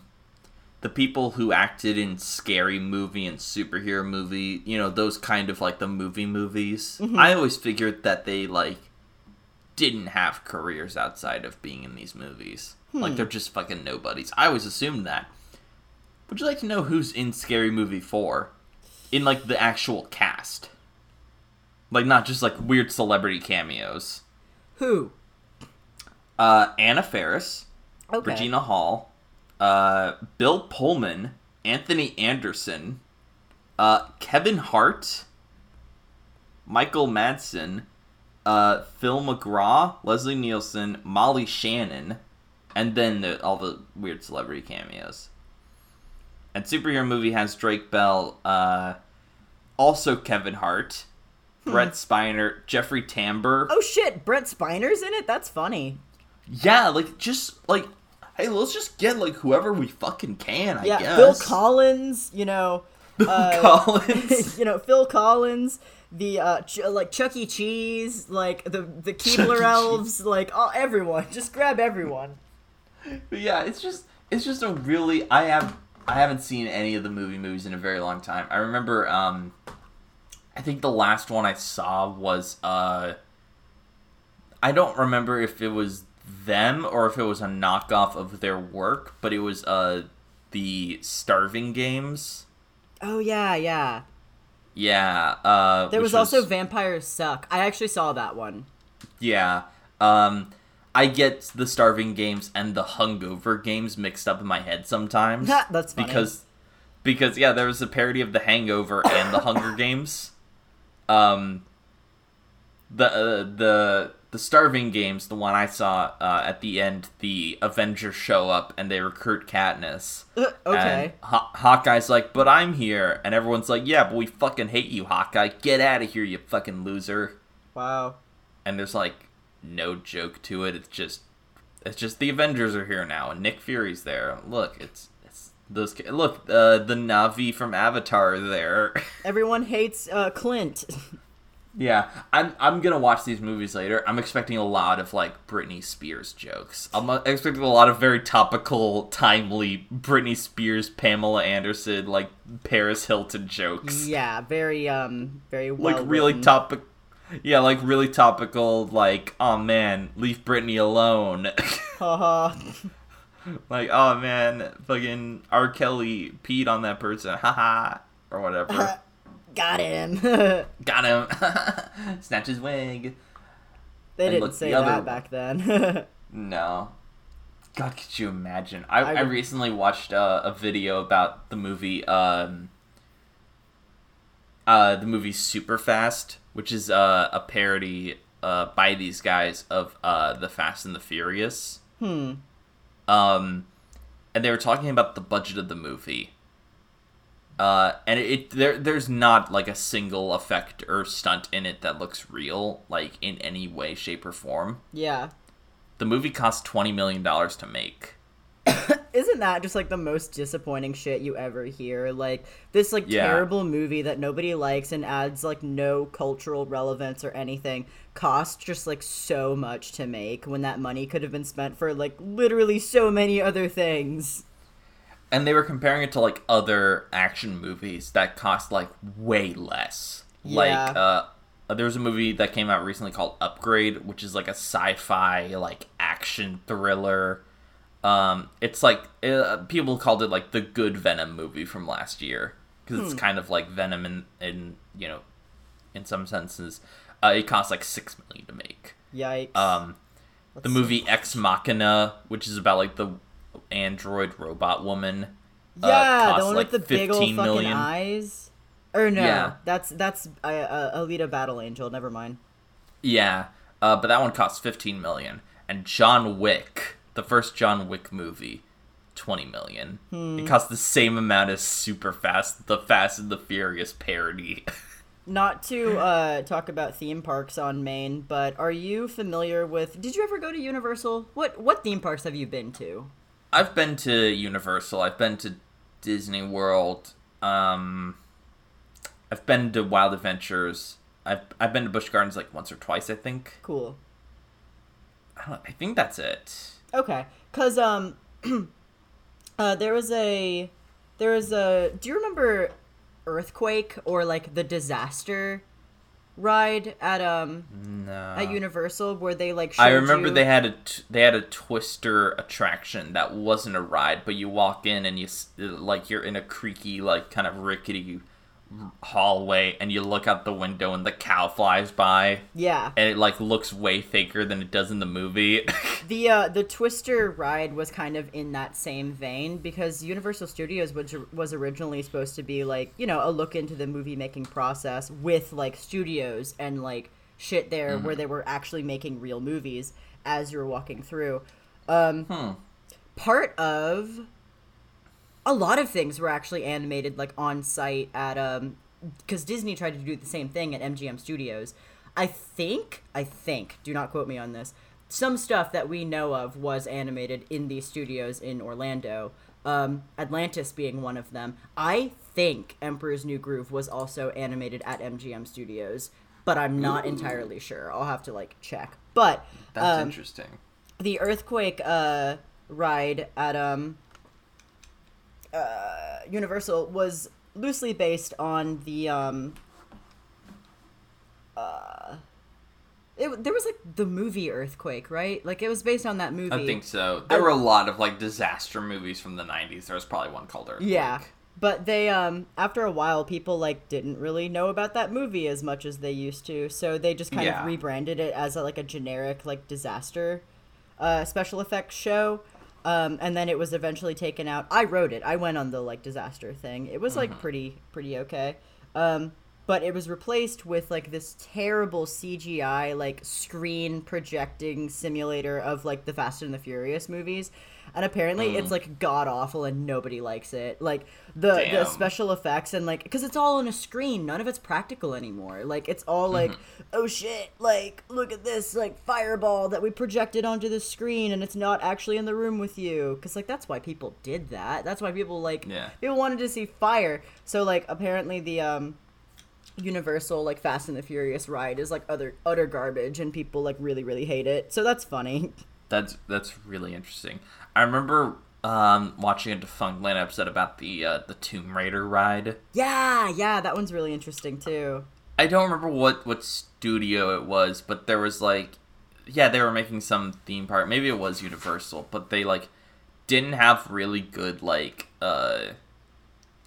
the people who acted in scary movie and superhero movie, you know, those kind of like the movie movies, I always figured that they like didn't have careers outside of being in these movies. Like they're just fucking nobodies. I always assumed that. Would you like to know who's in Scary Movie 4? In like the actual cast. Like not just like weird celebrity cameos. Who? Uh Anna Faris, Okay. Regina Hall, uh, Bill Pullman, Anthony Anderson, uh, Kevin Hart, Michael Madsen, uh, Phil McGraw, Leslie Nielsen, Molly Shannon, and then the, all the weird celebrity cameos. And superhero movie has Drake Bell, uh, also Kevin Hart, Brent Spiner, Jeffrey Tambor. Oh shit, Brent Spiner's in it? That's funny. Yeah, like just like hey, let's just get like whoever we fucking can. I Yeah, guess. Phil Collins, you know, Phil uh, Collins. you know, Phil Collins, the uh Ch- like Chuck E. Cheese, like the the Keebler elves, like all everyone. Just grab everyone. But yeah, it's just it's just a really I have I haven't seen any of the movie movies in a very long time. I remember um I think the last one I saw was uh I don't remember if it was them or if it was a knockoff of their work, but it was uh the Starving Games. Oh yeah, yeah. Yeah, uh There which was also Vampires Suck. I actually saw that one. Yeah. Um I get the starving games and the hungover games mixed up in my head sometimes. That's funny. because because yeah, there was a parody of the hangover and the Hunger Games. Um the uh, the the starving games, the one I saw uh, at the end, the Avengers show up and they recruit Katniss. Uh, okay. And Haw- Hawkeye's like, "But I'm here," and everyone's like, "Yeah, but we fucking hate you, Hawkeye. Get out of here, you fucking loser." Wow. and there's like no joke to it. It's just it's just the Avengers are here now, and Nick Fury's there. Look, it's it's those look uh, the Na'vi from Avatar are there. Everyone hates uh, Clint. Yeah, I'm I'm gonna watch these movies later. I'm expecting a lot of like Britney Spears jokes. I'm uh, expecting a lot of very topical, timely Britney Spears, Pamela Anderson, like Paris Hilton jokes. Yeah, very um, very well. like really written. topic. Yeah, like really topical. Like, oh man, leave Britney alone. Haha. like, oh man, fucking R. Kelly peed on that person, haha, or whatever. Got him. Got him. Snatch his wig. they And didn't say the other- that back then. No. God, could you imagine? I, I I, recently watched uh, a video about the movie, um, uh, the movie Superfast, which is uh, a parody uh, by these guys of uh, the Fast and the Furious. hmm. Um, and they were talking about the budget of the movie. Uh, and it there there's not like a single effect or stunt in it that looks real, like in any way, shape, or form. Yeah. The movie cost twenty million dollars to make. Isn't that just like the most disappointing shit you ever hear? Like this like Yeah. terrible movie that nobody likes and adds like no cultural relevance or anything cost just like so much to make when that money could have been spent for like literally so many other things. And they were comparing it to like other action movies that cost like way less. Like Yeah. uh there was a movie that came out recently called Upgrade, which is like a sci-fi like action thriller. Um it's like uh, people called it like the good Venom movie from last year because it's kind of like Venom in in you know in some senses. Uh, it costs like 6 million to make. Yikes. Um the see. movie Ex Machina, which is about like the android robot woman. uh, yeah, the one like, with the big old fucking million. eyes. Or no, Yeah. that's that's uh, uh, Alita Battle Angel. Never mind. Yeah, uh, but that one costs 15 million. And John Wick, the first John Wick movie, 20 million. Hmm. It cost the same amount as Super Fast, the Fast and the Furious parody. Not to uh, talk about theme parks on Maine, but are you familiar with? Did you ever go to Universal? What what theme parks have you been to? I've been to Universal. I've been to Disney World. Um, I've been to Wild Adventures. I've I've been to Busch Gardens like once or twice. I think. Cool. I, don't, I think that's it. Okay, cause um, uh, there was a, there was a. Do you remember earthquake or like the disaster ride at um No. at Universal where they like? I remember you- they had a t- they had a Twister attraction that wasn't a ride, but you walk in and you like you're in a creaky like kind of rickety hallway, and you look out the window and the cow flies by, Yeah. and it like looks way faker than it does in the movie. The uh, the Twister ride was kind of in that same vein because Universal Studios was was originally supposed to be like you know a look into the movie making process with like studios and like shit there where they were actually making real movies as you were walking through. Um, Hmm. Part of a lot of things were actually animated like on site at um because Disney tried to do the same thing at MGM Studios. I think I think do not quote me on this. Some stuff that we know of was animated in these studios in Orlando. Um, Atlantis being one of them. I think Emperor's New Groove was also animated at MGM Studios, but I'm not entirely sure. I'll have to like check. But That's um, interesting. the earthquake uh ride at um uh Universal was loosely based on the um uh it, there was like the movie earthquake right like it was based on that movie I think so. There were a lot of like disaster movies from the '90s. There was probably one called Earthquake. yeah but they um after a while people like didn't really know about that movie as much as they used to so they just kind Yeah. of rebranded it as a, like a generic like disaster uh special effects show um and then it was eventually taken out. I wrote it. I went on the like disaster thing. It was like pretty pretty okay. Um but it was replaced with like this terrible cgi like screen projecting simulator of like the fast and the furious movies and apparently it's like god awful and nobody likes it. Like the the special effects and like because it's all on a screen. None of it's practical anymore. Like it's all like oh shit like look at this like fireball that we projected onto the screen and it's not actually in the room with you. Because like that's why people did that. That's why people like Yeah. people wanted to see fire. So like apparently the um Universal like Fast and the Furious ride is like other utter garbage and people like really really hate it. So that's funny. That's that's really interesting. I remember um, watching a Defunctland episode about the uh, the Tomb Raider ride. Yeah, yeah, that one's really interesting too. I don't remember what what studio it was, but there was like, yeah, they were making some theme park. Maybe it was Universal, but they like didn't have really good like uh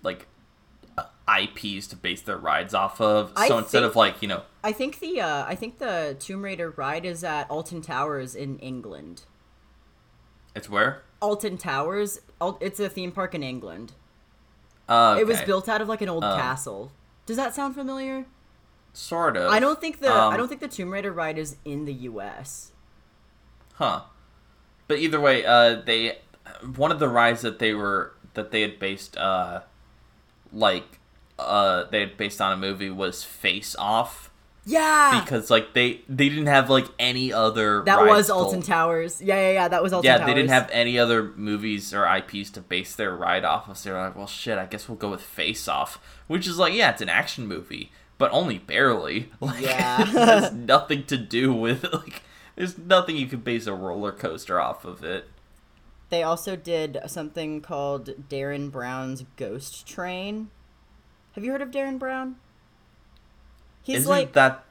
like uh, IPs to base their rides off of. I So instead think- of like you know, I think the uh, I think the Tomb Raider ride is at Alton Towers in England. It's where Alton Towers, it's a theme park in England. uh, It was built out of like an old Um, castle. Does that sound familiar? sort of. I don't think the Um, I don't think the Tomb Raider ride is in the U.S. Huh. But either way, uh, they one of the rides that they were that they had based uh, like uh, they had based on a movie was Face Off Yeah, because like they they didn't have like any other that was to- Alton Towers. Yeah, yeah, yeah. That was Alton Yeah, Towers. they didn't have any other movies or IPs to base their ride off of. So they were like, well, shit, I guess we'll go with Face Off, which is like, yeah, it's an action movie, but only barely. Like, Yeah. has nothing to do with like. There's nothing you could base a roller coaster off of it. They also did something called Derren Brown's Ghost Train. Have you heard of Derren Brown? He's isn't like that?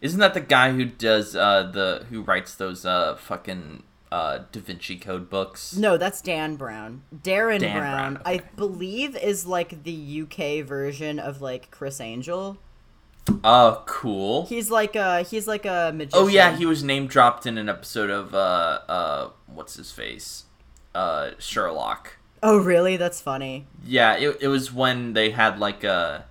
Isn't that the guy who does uh the who writes those uh fucking uh Da Vinci Code books? no, that's Dan Brown. Derren Dan Brown, Brown, I believe, is like the UK version of like Criss Angel. Oh, cool. He's like a he's like a magician. Oh yeah, he was name dropped in an episode of uh uh what's his face? Uh Sherlock. Oh really? That's funny. Yeah, it it was when they had like a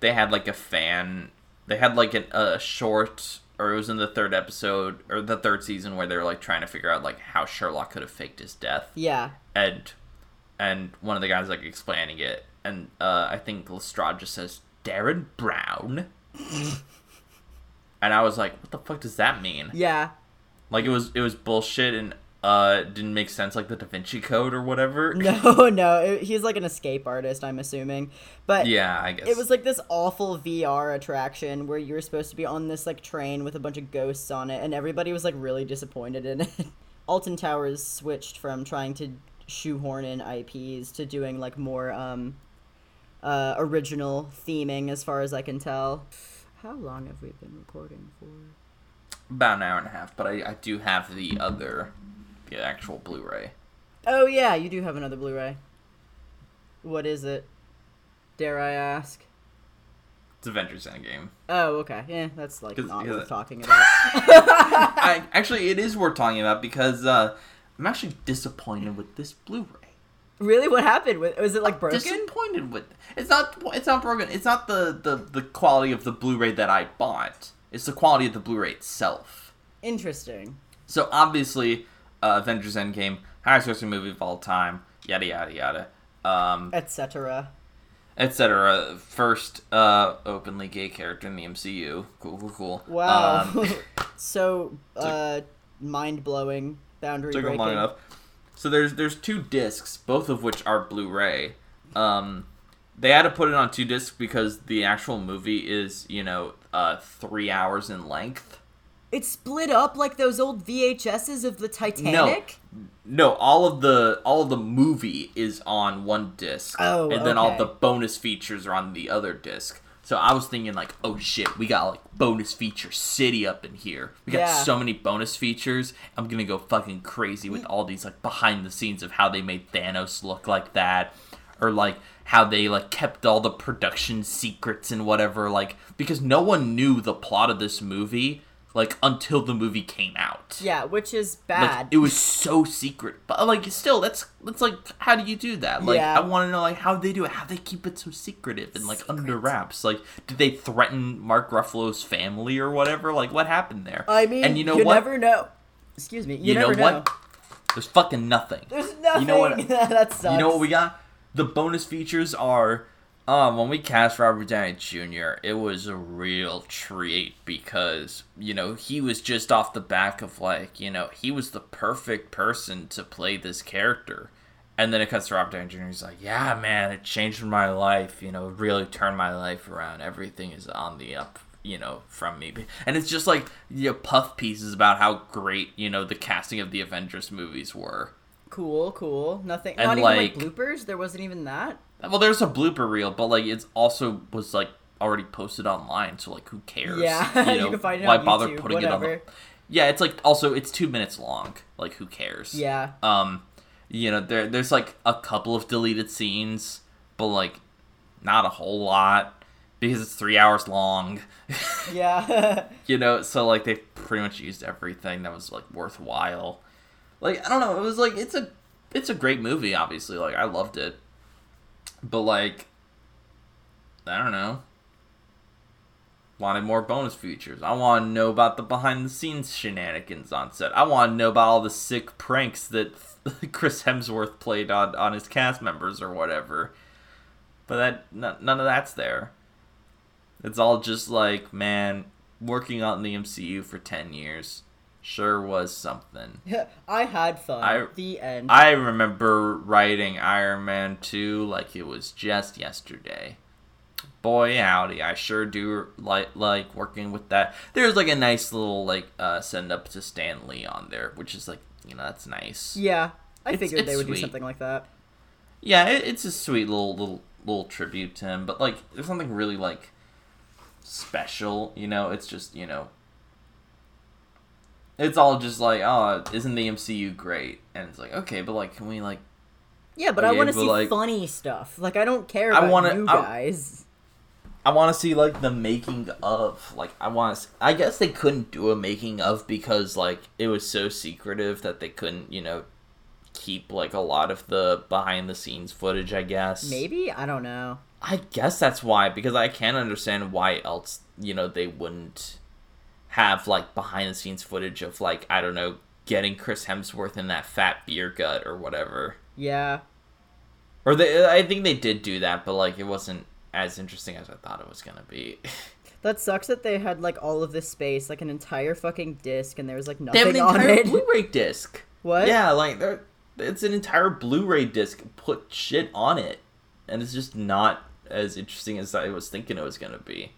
they had like a fan they had like an, a short or it was in the third episode or the third season where they were like trying to figure out like how Sherlock could have faked his death. Yeah. And and one of the guys like explaining it and uh I think Lestrade just says Derren Brown. and I was like, what the fuck does that mean? Yeah. Like it was it was bullshit and uh didn't make sense like the Da Vinci Code or whatever. No, no. it- he's like an escape artist, I'm assuming. But Yeah, I guess. it was like this awful VR attraction where you were supposed to be on this like train with a bunch of ghosts on it, and everybody was like really disappointed in it. Alton Towers switched from trying to shoehorn in IPs to doing like more um, uh, original theming, as far as I can tell. How long have we been recording for? about an hour and a half, but I, I do have the other the actual Blu-ray. Oh yeah, you do have another Blu-ray. What is it? Dare I ask? It's Avengers Endgame. Oh, okay. Yeah, that's like not worth that- talking about. I actually it is worth talking about because uh I'm actually disappointed with this Blu-ray. really, what happened? with Was it like broken? Disappointed with it's not it's not broken. It's not the the the quality of the Blu-ray that I bought. It's the quality of the Blu-ray itself. Interesting. So obviously, uh, Avengers Endgame, highest grossing movie of all time, yada yada yada, um, Etc. etc. First uh, openly gay character in the MCU. Cool, cool, cool. Wow. Um, so, uh, mind blowing, boundary took breaking. long enough. So there's there's two discs, both of which are Blu-ray. Um, they had to put it on two discs because the actual movie is you know uh, three hours in length. It's split up like those old VHSs of the Titanic. No, no all of the all of the movie is on one disc, Oh, and then all the bonus features are on the other disc. So I was thinking like, oh shit, we got like bonus feature city up in here. We got Yeah. so many bonus features. I'm gonna go fucking crazy with all these like behind the scenes of how they made Thanos look like that, or like how they like kept all the production secrets and whatever. Like because no one knew the plot of this movie like until the movie came out. Yeah, which is Like, bad. it was so secret, but like still, that's that's like how do you do that? Like Yeah. I want to know like how they do it, how they keep it so secretive and like under wraps. Like did they threaten Mark Ruffalo's family or whatever? Like what happened there? I mean, and you know you what? never know. Excuse me. You, you know never what? There's fucking nothing. There's nothing. You know what? that sucks. You know what we got? The bonus features are um when we cast Robert Downey Jr., it was a real treat because, you know, he was just off the back of like, you know, he was the perfect person to play this character. And then it cuts to Robert Downey Jr. He's like, "Yeah, man, it changed my life. You know, really turned my life around. Everything is on the up. You know, from me." And it's just like you know, puff pieces about how great you know the casting of the Avengers movies were. Cool, cool. Nothing. And, not like- even like bloopers. There wasn't even that. Well, there's a blooper reel, but like it's also was like already posted online, so like who cares? Yeah, you can find it why on bother YouTube, putting it on? whatever. The... Yeah, it's like also it's two minutes long. Like who cares? Yeah. Um, you know there there's like a couple of deleted scenes, but like not a whole lot because it's three hours long. Yeah. you know, so like they pretty much used everything that was like worthwhile. Like I don't know, it was like it's a it's a great movie. Obviously, like I loved it, but like I don't know. Wanted more bonus features. I want to know about the behind the scenes shenanigans on set. I want to know about all the sick pranks that Chris Hemsworth played on on his cast members or whatever. But that n- none of that's there. It's all just like, man, working on the MCU for 10 years sure was something. I had fun. I- the end. I remember writing Iron Man 2 like it was just yesterday. Boy howdy, I sure do like like working with that. There's like a nice little like uh send up to Stan Lee on there, which is like, you know, that's nice. yeah. I It's- figured it's they would do something like that. Yeah, it, it's a sweet little little little tribute to him, but like there's something really like special, you know. It's just you know, it's all just like, oh, isn't the MCU great? And it's like, okay, but like, can we like, Yeah, but I want to see like- funny stuff. Like I don't care I wanna- you I- guys. I want to see like the making of, like, I want to. I guess they couldn't do a making of because like it was so secretive that they couldn't, you know, keep like a lot of the behind the scenes footage. I guess Maybe I don't know. I guess that's why, because I can't understand why else, you know, they wouldn't have like behind the scenes footage of like, I don't know, getting Chris Hemsworth in that fat beer gut or whatever. Yeah. Or they I think they did do that, but like it wasn't as interesting as I thought it was gonna be. That sucks that they had like all of this space, like an entire fucking disc, and there was like they have nothing an on entire it. Blu-ray disc. What? Yeah, like it's an entire Blu-ray disc. Put shit on it, and it's just not as interesting as I was thinking it was gonna be.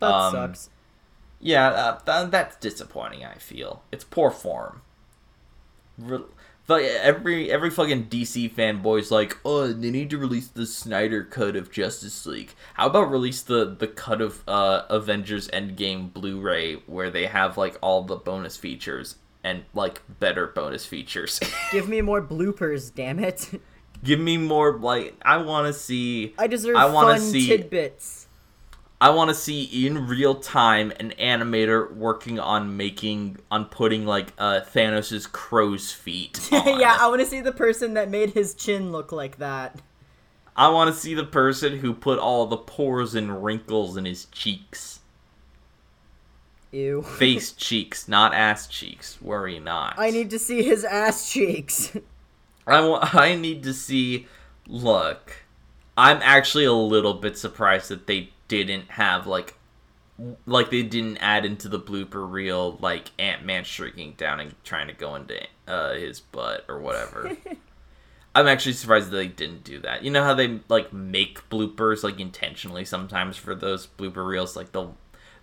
That Um, sucks. Yeah, uh, th- that's disappointing. I feel it's poor form. Re- but every every fucking DC fanboy's like, oh, they need to release the Snyder cut of Justice League. How about release the the cut of uh, Avengers Endgame Blu-ray where they have like all the bonus features and like better bonus features. Give me more bloopers, damn it. Give me more like I want to see. I deserve I wanna fun see- tidbits. I want to see in real time an animator working on making on putting like uh Thanos's crow's feet. yeah, I want to see the person that made his chin look like that. I want to see the person who put all the pores and wrinkles in his cheeks. Ew. Face cheeks, not ass cheeks. Worry not. I need to see his ass cheeks. I wa- I need to see. Look, I'm actually a little bit surprised that they didn't have like, like they didn't add into the blooper reel like Ant Man shrinking down and trying to go into uh, his butt or whatever. I'm actually surprised that they didn't do that. You know how they like make bloopers like intentionally sometimes for those blooper reels, like they'll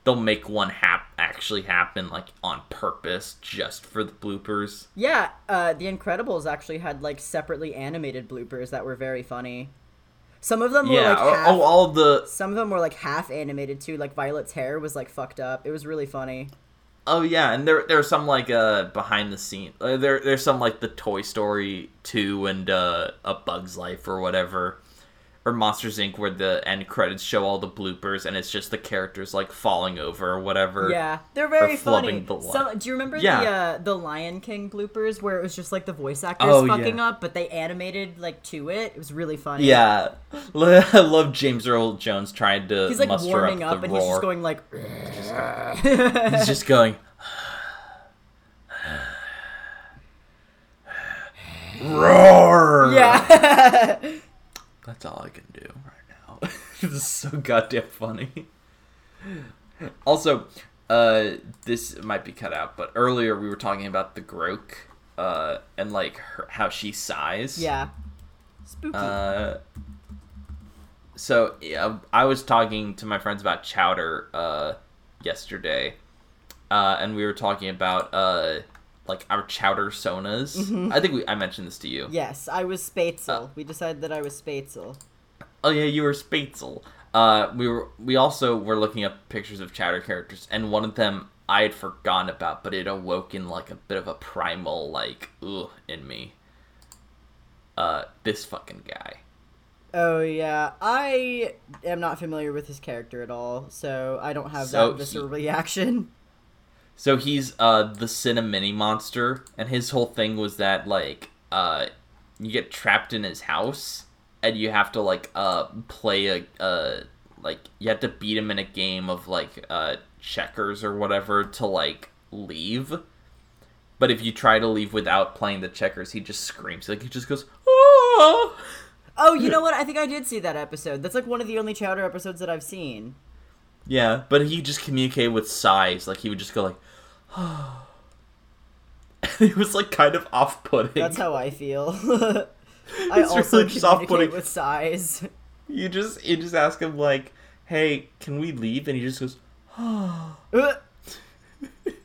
they'll make one hap actually happen like on purpose just for the bloopers. yeah, uh, The Incredibles actually had like separately animated bloopers that were very funny. Some of them were like half, oh, all the some of them were like half animated too. Like Violet's hair was like fucked up. It was really funny. Oh yeah, and there there's some like uh behind the scene. Uh, there there's some like the Toy Story two and uh a Bug's Life or whatever, or Monsters Inc. where the end credits show all the bloopers and it's just the characters like falling over or whatever. Yeah, they're very funny. the Some, do you remember Yeah. the uh, the Lion King bloopers where it was just like the voice actors Oh, fucking yeah. up, but they animated like to it? It was really funny. Yeah, I love James Earl Jones trying to he's like warming up, up, and roar. he's just going like. He's just going. Roar! yeah. That's all I can do right now. this is so goddamn funny. Also, uh, this might be cut out, but earlier we were talking about the Grok, uh, and like her, how she sighs. yeah. Spooky. Uh, so yeah, I was talking to my friends about chowder uh, yesterday, uh, and we were talking about uh, like our chowder sonas. Mm-hmm. I think we, I mentioned this to you. yes, I was Spatzel. uh, we decided that I was Spatzel. Oh yeah, you were Spatzel. Uh, we were we also were looking up pictures of chowder characters, and one of them I had forgotten about, but it awoke in like a bit of a primal like ugh in me. Uh, this fucking guy. Oh yeah, I am not familiar with his character at all, so I don't have So that visceral reaction. So he's uh the Cinnamini monster, and his whole thing was that like uh you get trapped in his house, and you have to like uh play a uh like you have to beat him in a game of like uh checkers or whatever to like leave. But if you try to leave without playing the checkers, he just screams like he just goes oh. Oh, you know what? I think I did see that episode. That's like one of the only Chowder episodes that I've seen. Yeah, but he just communicated with sighs. Like he would just go like, it was like kind of off-putting. That's how I feel. I It's also really just off-putting. with sighs. You just you just ask him like, "Hey, can we leave?" And he just goes, Uh,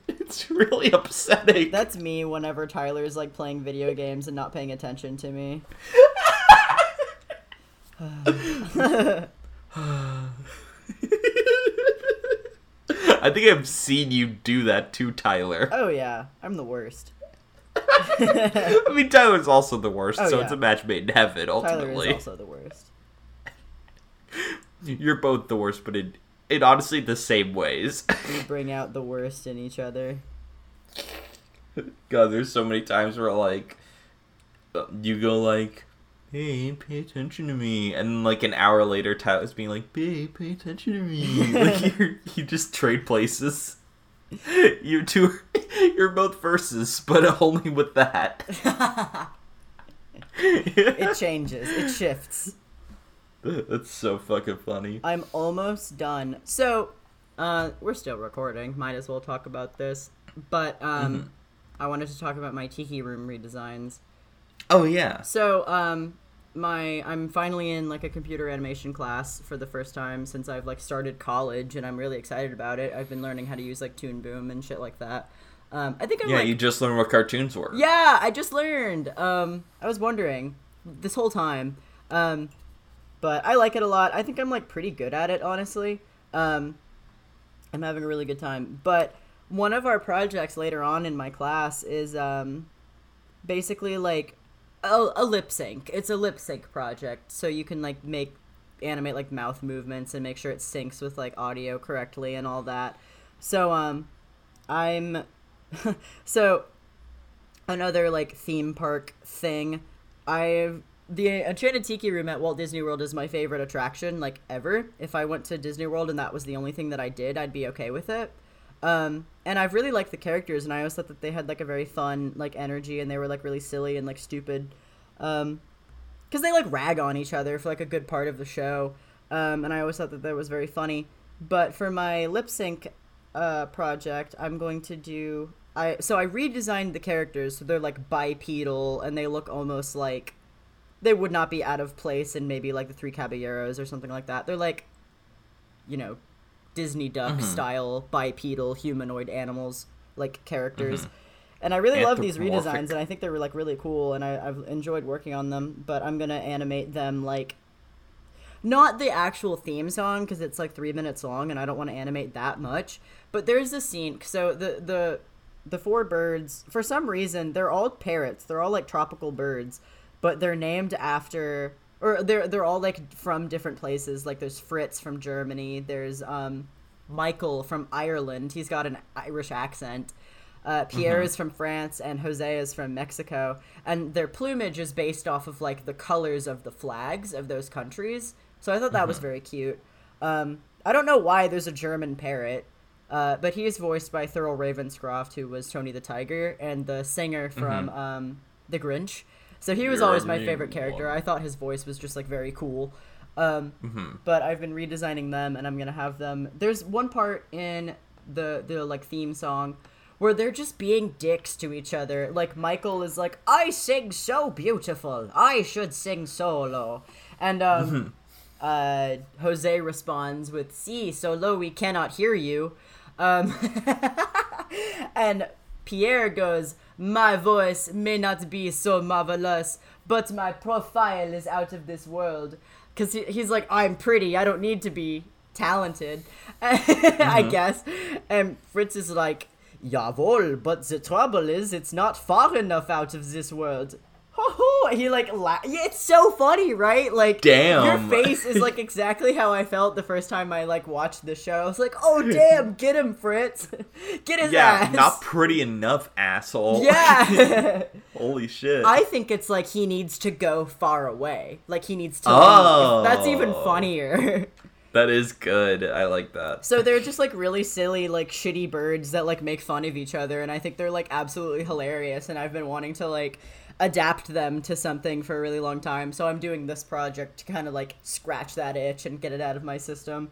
"It's really upsetting." That's me whenever Tyler's like playing video games and not paying attention to me. I think I've seen you do that too, Tyler. Oh yeah, I'm the worst. I mean, Tyler's also the worst, Oh, so yeah. it's a match made in heaven. Ultimately, Tyler is also the worst. you're both the worst, but in in honestly the same ways. We bring out the worst in each other. God, there's so many times where like uh, you go like, "Hey, pay attention to me," and like an hour later, Tyler's being like, "Babe, pay attention to me." like you you just trade places. You two, you're both verses, but only with that. It changes. It shifts. That's so fucking funny. I'm almost done. So, uh, we're still recording. Might as well talk about this. But um, I wanted to talk about my tiki room redesigns. Oh yeah. So, um, my I'm finally in like a computer animation class for the first time since I've like started college, and I'm really excited about it. I've been learning how to use like Toon Boom and shit like that. Um, I think I'm Yeah, like you just learned what cartoons were. yeah, I just learned. Um, I was wondering this whole time. Um, but I like it a lot. I think I'm like pretty good at it, honestly. Um, I'm having a really good time. But one of our projects later on in my class is um, basically like a, a lip sync. It's a lip sync project, so you can like make animate like mouth movements and make sure it syncs with like audio correctly and all that. So um, I'm so another like theme park thing. I've the Enchanted Tiki Room at Walt Disney World is my favorite attraction like ever. If I went to Disney World and that was the only thing that I did, I'd be okay with it. Um, and I've really liked the characters, and I always thought that they had like a very fun like energy, and they were like really silly and like stupid, um, because they like rag on each other for like a good part of the show. Um, and I always thought that that was very funny. But for my lip sync uh, project, I'm going to do I so I redesigned the characters so they're like bipedal and they look almost like they would not be out of place in maybe like the Three Caballeros or something like that. They're like, you know, Disney duck mm-hmm. style bipedal humanoid animals like characters. Mm-hmm. And I really love these redesigns, and I think they're like really cool, and I, I've enjoyed working on them. But I'm gonna animate them like not the actual theme song because it's like three minutes long, and I don't want to animate that much. But there's a scene. So the the the four birds, for some reason, they're all parrots. They're all like tropical birds, but they're named after or they're they're all like from different places. Like there's Fritz from Germany. There's um Michael from Ireland. He's got an Irish accent. Uh, Pierre is from France and Jose is from Mexico, and their plumage is based off of like the colors of the flags of those countries. So I thought that was very cute. Um, I don't know why there's a German parrot, uh, but he is voiced by Thurl Ravenscroft, who was Tony the Tiger and the singer from um, The Grinch. So he was always my favorite character. I thought his voice was just like very cool. Um, But I've been redesigning them, and I'm gonna have them. There's one part in the the like theme song where they're just being dicks to each other. Like Michael is like, "I sing so beautiful. I should sing solo," and um, uh, Jose responds with, "See, so low we cannot hear you," um, and Pierre goes, "My voice may not be so marvelous, but my profile is out of this world." Because he, he's like, "I'm pretty. I don't need to be talented," I mm-hmm. guess. And Fritz is like, "Jawohl, but the trouble is, it's not far enough out of this world." He like la- yeah, it's so funny, right? Like, Damn. your face is like exactly how I felt the first time I like watched the show. I was like, "Oh damn, get him, Fritz, get his Yeah, ass." not pretty enough, asshole. yeah. Holy shit. I think it's like he needs to go far away. Like he needs to. Oh. leave. That's even oh. funnier. that is good. I like that. so they're just like really silly, like shitty birds that like make fun of each other, and I think they're like absolutely hilarious. And I've been wanting to like adapt them to something for a really long time. So I'm doing this project to kind of like scratch that itch and get it out of my system.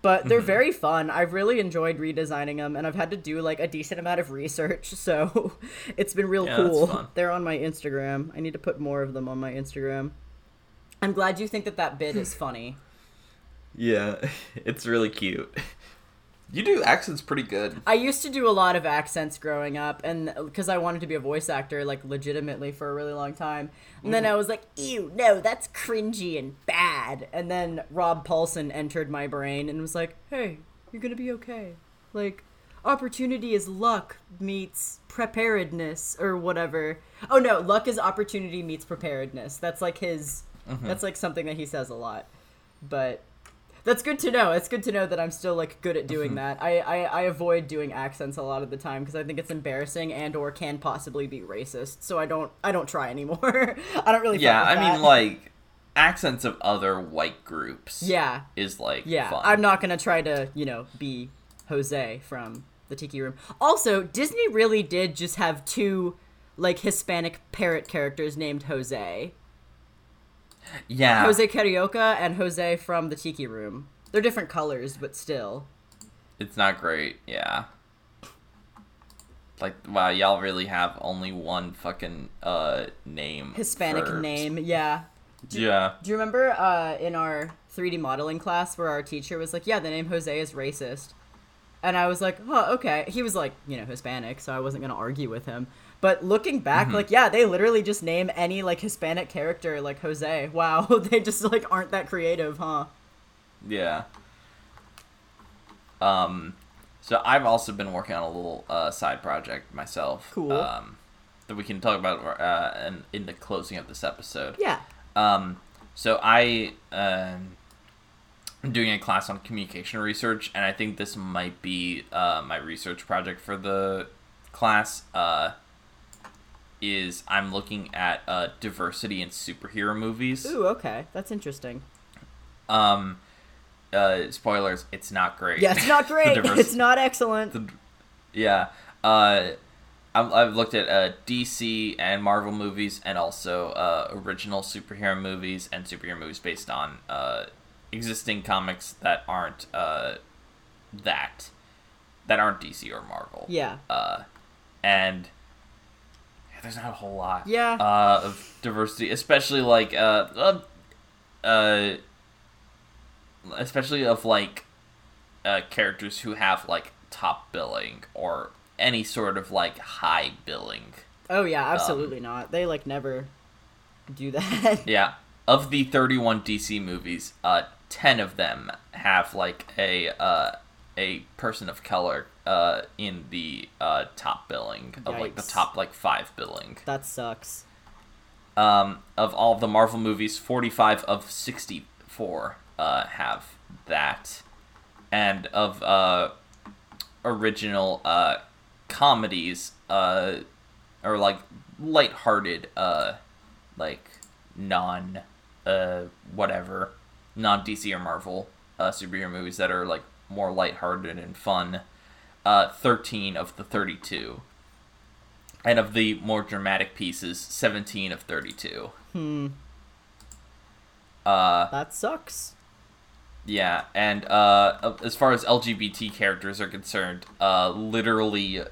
But they're mm-hmm. very fun. I've really enjoyed redesigning them, and I've had to do like a decent amount of research, so it's been real Yeah, cool. They're on my Instagram. I need to put more of them on my Instagram. I'm glad you think that that bit is funny. Yeah, it's really cute. You do accents pretty good. I used to do a lot of accents growing up, and uh, because I wanted to be a voice actor, like legitimately for a really long time. And then mm. I was like, "Ew, no, that's cringy and bad." And then Rob Paulsen entered my brain and was like, "Hey, you're gonna be okay. Like, opportunity is luck meets preparedness or whatever. Oh no, luck is opportunity meets preparedness. That's like his. Mm-hmm. That's like something that he says a lot. But that's good to know. It's good to know that I'm still like good at mm-hmm. doing that. I, I I avoid doing accents a lot of the time because I think it's embarrassing and or can possibly be racist. So I don't I don't try anymore. I don't really. Yeah, I that. mean, like, accents of other white groups. Yeah, Is like yeah. fun. I'm not gonna try to you know be Jose from the Tiki Room. Also, Disney really did just have two like Hispanic parrot characters named Jose. Yeah. Jose Carioca and Jose from the Tiki Room. They're different colors, but still. It's not great. Yeah. Like, wow, y'all really have only one fucking uh name. Hispanic for- name, yeah. Yeah. Do you remember uh, in our 3D modeling class where our teacher was like, "Yeah, the name Jose is racist," and I was like, "Oh, okay." He was like, you know, Hispanic, so I wasn't gonna argue with him. But looking back, like, yeah, they literally just name any like Hispanic character like Jose. Wow, they just like aren't that creative, huh? Yeah. Um, so I've also been working on a little uh, side project myself. Cool. Um, that we can talk about uh, in, in the closing of this episode. Yeah. Um, so I um, I'm doing a class on communication research, and I think this might be uh, my research project for the class. Uh, is I'm looking at uh, diversity in superhero movies. Ooh, okay, that's interesting. Um, uh, spoilers, it's not great. Yeah, it's not great. it's not excellent. the- yeah. Uh, I'm, I've looked at uh, DC and Marvel movies, and also uh, original superhero movies and superhero movies based on uh, existing comics that aren't uh, that that aren't DC or Marvel. Yeah. Uh, and there's not a whole lot. Yeah. Uh, of diversity, especially like uh, uh, uh especially of like uh, characters who have like top billing or any sort of like high billing. Oh yeah, Um, absolutely not. They like never do that. Yeah, of the 31 DC movies, uh 10 of them have like a uh a person of color uh in the uh top billing of like the top like 5 billing. that sucks. Um of all the Marvel movies, 45 of 64 uh have that. And of uh original uh comedies uh or like lighthearted uh like non uh whatever non DC or Marvel uh superhero movies that are like more lighthearted and fun uh 13 of the 32 and of the more dramatic pieces 17 of 32 Hmm. uh That sucks. yeah, and uh, as far as LGBT characters are concerned, uh, literally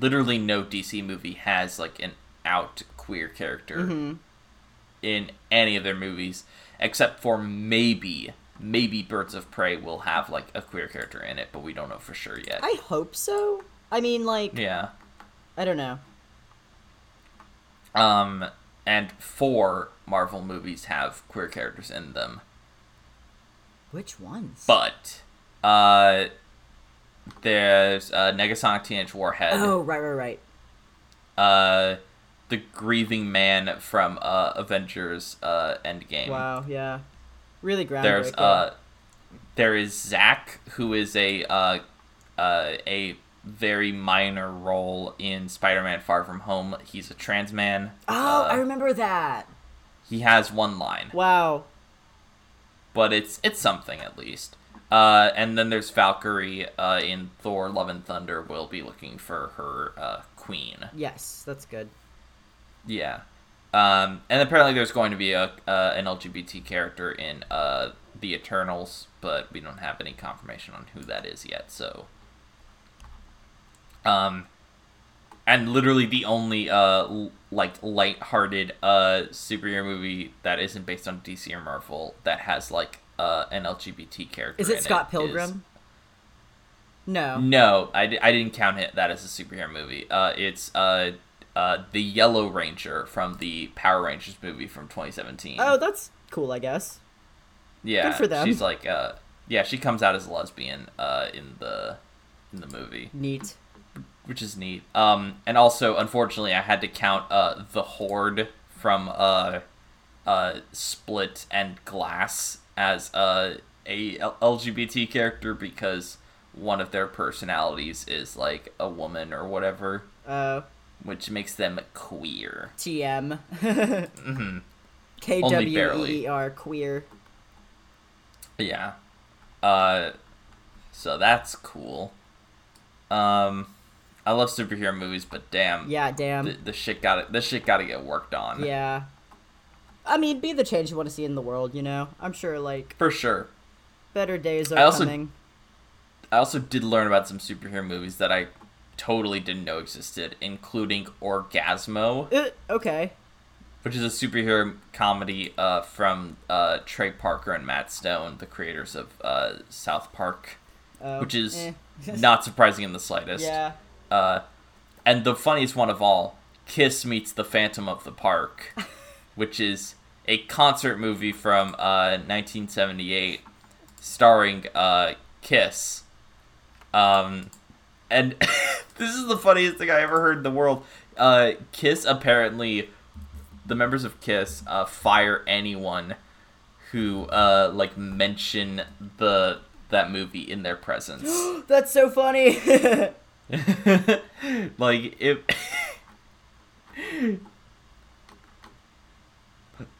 literally no DC movie has like an out queer character Mm-hmm. in any of their movies, except for maybe maybe Birds of Prey will have like a queer character in it, but we don't know for sure yet. I hope so. I mean, like, yeah. I don't know. Um, and four Marvel movies have queer characters in them, Which ones? but uh, there's uh, Negasonic Teenage Warhead. oh, right, right, right. uh the grieving man from uh Avengers uh Endgame. Wow, yeah, really groundbreaking. There's uh there is Zach, who is a uh uh a very minor role in Spider-Man Far From Home. He's a trans man. oh, Uh, I remember that. he has one line, Wow. but it's it's something at least. Uh, and then there's Valkyrie uh, in Thor: Love and Thunder. Will be looking for her uh, queen. Yes, that's good. Yeah. Um, and apparently there's going to be a uh, an LGBT character in uh, the Eternals, but we don't have any confirmation on who that is yet. So, um, and literally the only uh l- like light-hearted uh superhero movie that isn't based on DC or Marvel that has like uh an LGBT character. Is in it Scott is- Pilgrim? No. no, I, I didn't count it that as a superhero movie. Uh, it's uh, uh, the Yellow Ranger from the Power Rangers movie from 2017. Oh, that's cool, I guess. yeah, good for them. She's like, uh, yeah, she comes out as a lesbian uh, in the in the movie, Neat. which is neat. Um, and also, unfortunately, I had to count uh, the Horde from uh, uh, Split and Glass as uh, a L- LGBT character because one of their personalities is like a woman or whatever, Uh, which makes them queer. TM. hmm K Only W barely. E E R queer. Yeah. Uh, so that's cool. Um, I love superhero movies, but damn, Yeah, damn. the, the shit got This shit got to get worked on. Yeah. I mean, be the change you want to see in the world, you know? I'm sure, like, for sure. better days are I also- coming. I also did learn about some superhero movies that I totally didn't know existed, including Orgazmo, Uh, okay. which is a superhero comedy uh, from uh, Trey Parker and Matt Stone, the creators of uh, South Park, Oh, which is eh. not surprising in the slightest. yeah. Uh, and the funniest one of all, Kiss meets the Phantom of the Park, which is a concert movie from uh, 1978, starring uh, Kiss. Um, and this is the funniest thing I ever heard in the world. Uh, Kiss apparently, the members of Kiss uh, fire anyone who uh, like mention the that movie in their presence. That's so funny. like if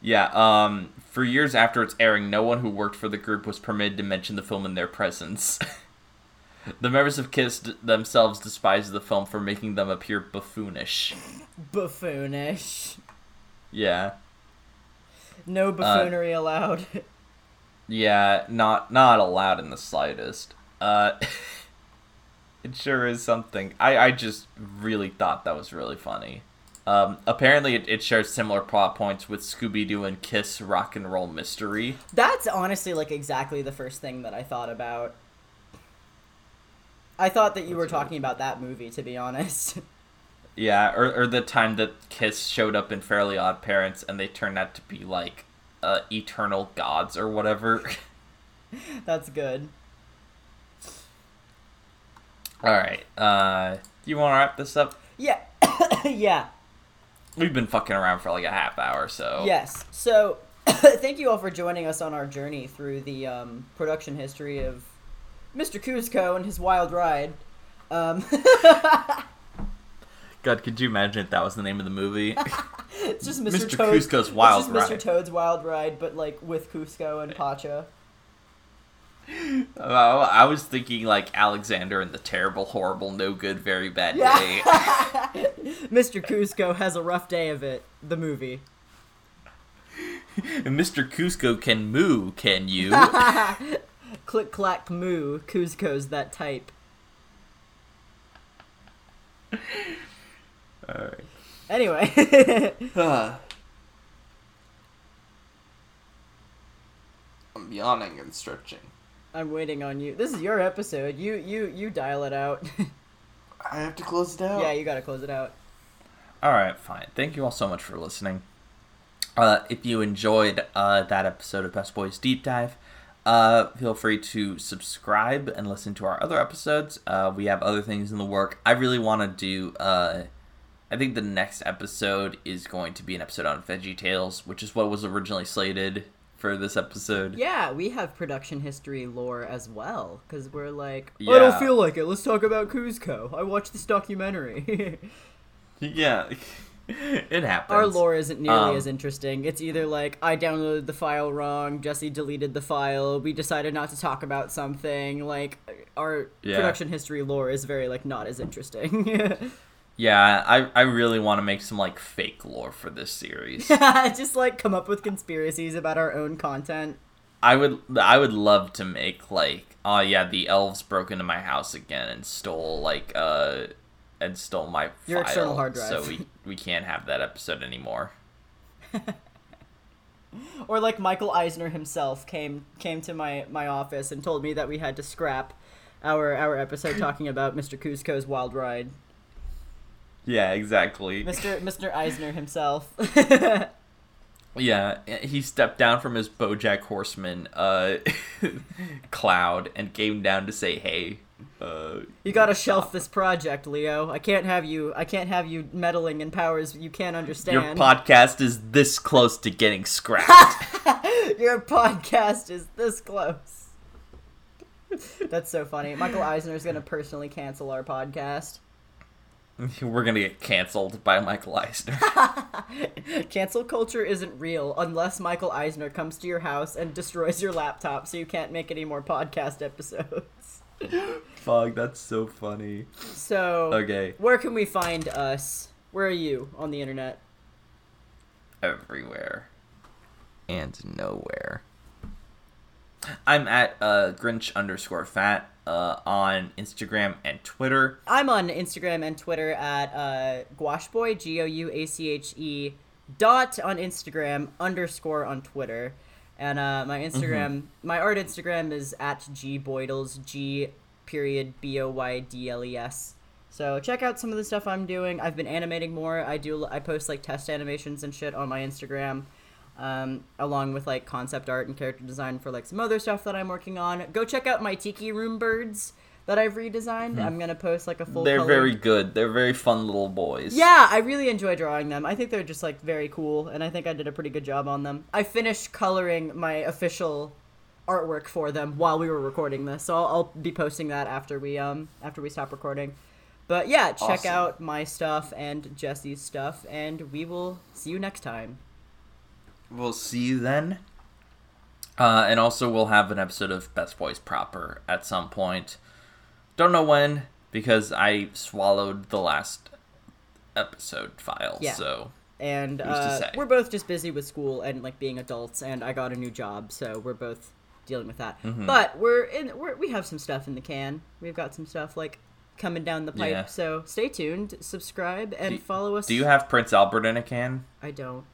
yeah um for years after its airing no one who worked for the group was permitted to mention the film in their presence the members of kiss d- themselves despise the film for making them appear buffoonish Buffoonish. yeah No buffoonery allowed. yeah not not allowed in the slightest uh it sure is something i i just really thought that was really funny um apparently it, it shares similar plot points with scooby-doo and kiss rock and roll mystery That's honestly like exactly the first thing that I thought about. I thought that you were talking about that movie, to be honest. yeah or, or the time that kiss showed up in fairly odd parents and they turned out to be like uh eternal gods or whatever That's good. all right uh do you want to wrap this up Yeah. yeah. we've been fucking around for like a half hour so Yes. So, thank you all for joining us on our journey through the um, production history of Mr. Kuzco and his wild ride. Um, god could you imagine if that was the name of the movie it's just Mr. Mr. Toad's, Kuzco's Wild it's just Mr. Ride. Toad's wild ride, but like with Kuzco and Pacha. Well, I was thinking like Alexander and the terrible, horrible, no good, very bad Yeah. day. Mr. Kuzco has a rough day of it. The movie. And Mr. Kuzco can moo, can you? Click clack moo. Kuzco's that type. Alright. Anyway, I'm yawning and stretching. I'm waiting on you. This is your episode. You you you dial it out. I have to close it out. yeah, you gotta close it out. All right, fine. Thank you all so much for listening. Uh, if you enjoyed uh, that episode of Best Boys Deep Dive, uh, feel free to subscribe and listen to our other episodes. Uh, we have other things in the work. I really want to do. Uh, I think the next episode is going to be an episode on Veggie Tales, which is what was originally slated for this episode. Yeah, we have production history lore as well because we're like, I Yeah. don't feel like it. Let's talk about Kuzco. I watched this documentary. Yeah, it happens. Our lore isn't nearly Um, as interesting. It's either like I downloaded the file wrong, Jesse deleted the file, we decided not to talk about something. Like our Yeah. production history lore is very like not as interesting. Yeah, I I really want to make some like fake lore for this series. Just like come up with conspiracies about our own content. I would I would love to make like oh yeah the elves broke into my house again and stole like uh and stole my Your file, external hard drive. so we we can't have that episode anymore. Or like Michael Eisner himself came came to my my office and told me that we had to scrap our our episode talking about Mr. Kuzco's wild ride. Yeah, exactly. Mr. Mr. Eisner himself. Yeah, he stepped down from his BoJack Horseman uh cloud and came down to say hey. Uh, You gotta shelf this project, Leo. I can't have you. I can't have you meddling in powers you can't understand. your podcast is this close to getting scrapped. Your podcast is this close. That's so funny. Michael Eisner is gonna personally cancel our podcast. We're gonna get canceled by Michael Eisner. Cancel culture isn't real unless Michael Eisner comes to your house and destroys your laptop so you can't make any more podcast episodes. Fuck, that's so funny. So, Okay. where can we find us? Where are you on the internet? everywhere and nowhere. I'm at uh, Grinch underscore fat uh, on Instagram and Twitter. I'm on Instagram and Twitter at uh, Gouacheboy, G O U A C H E dot on Instagram, underscore on Twitter. And uh, my Instagram, my art Instagram is at G Boydles, G period B O Y D L E S. So check out some of the stuff I'm doing. I've been animating more. I do. I post like test animations and shit on my Instagram, um, along with like concept art and character design for like some other stuff that I'm working on. Go check out my Tiki Room birds that I've redesigned. I'm gonna post like a full. They're colored- very good. They're very fun little boys. Yeah, I really enjoy drawing them. I think they're just like very cool, and I think I did a pretty good job on them. I finished coloring my official artwork for them while we were recording this, so I'll, I'll be posting that after we um after we stop recording. But yeah, check Awesome. out my stuff and Jesse's stuff, and we will see you next time. We'll see you then. Uh, and also, we'll have an episode of Best Boys proper at some point. Don't know when because I swallowed the last episode file. Yeah. So And uh, we're both just busy with school and like being adults, and I got a new job, so we're both dealing with that. Mm-hmm. But we're in. We're, we have some stuff in the can. We've got some stuff like coming down the pipe. Yeah. So stay tuned, subscribe, and Do- follow us. do you have Prince Albert in a can? I don't.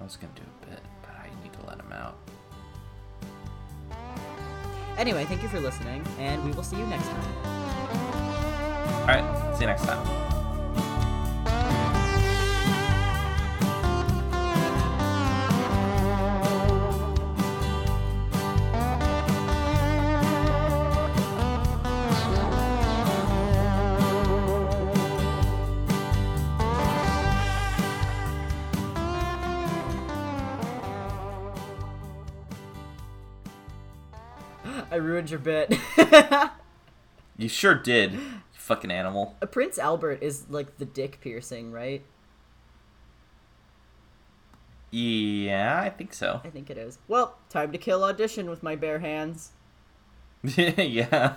I was gonna do a bit, but I need to let him out. Anyway, thank you for listening, and we will see you next time. All right. See you next time. Your bit. You sure did, you fucking animal. A Prince Albert is like the dick piercing, right? Yeah, I think so. I think it is. Well, time to kill audition with my bare hands. yeah.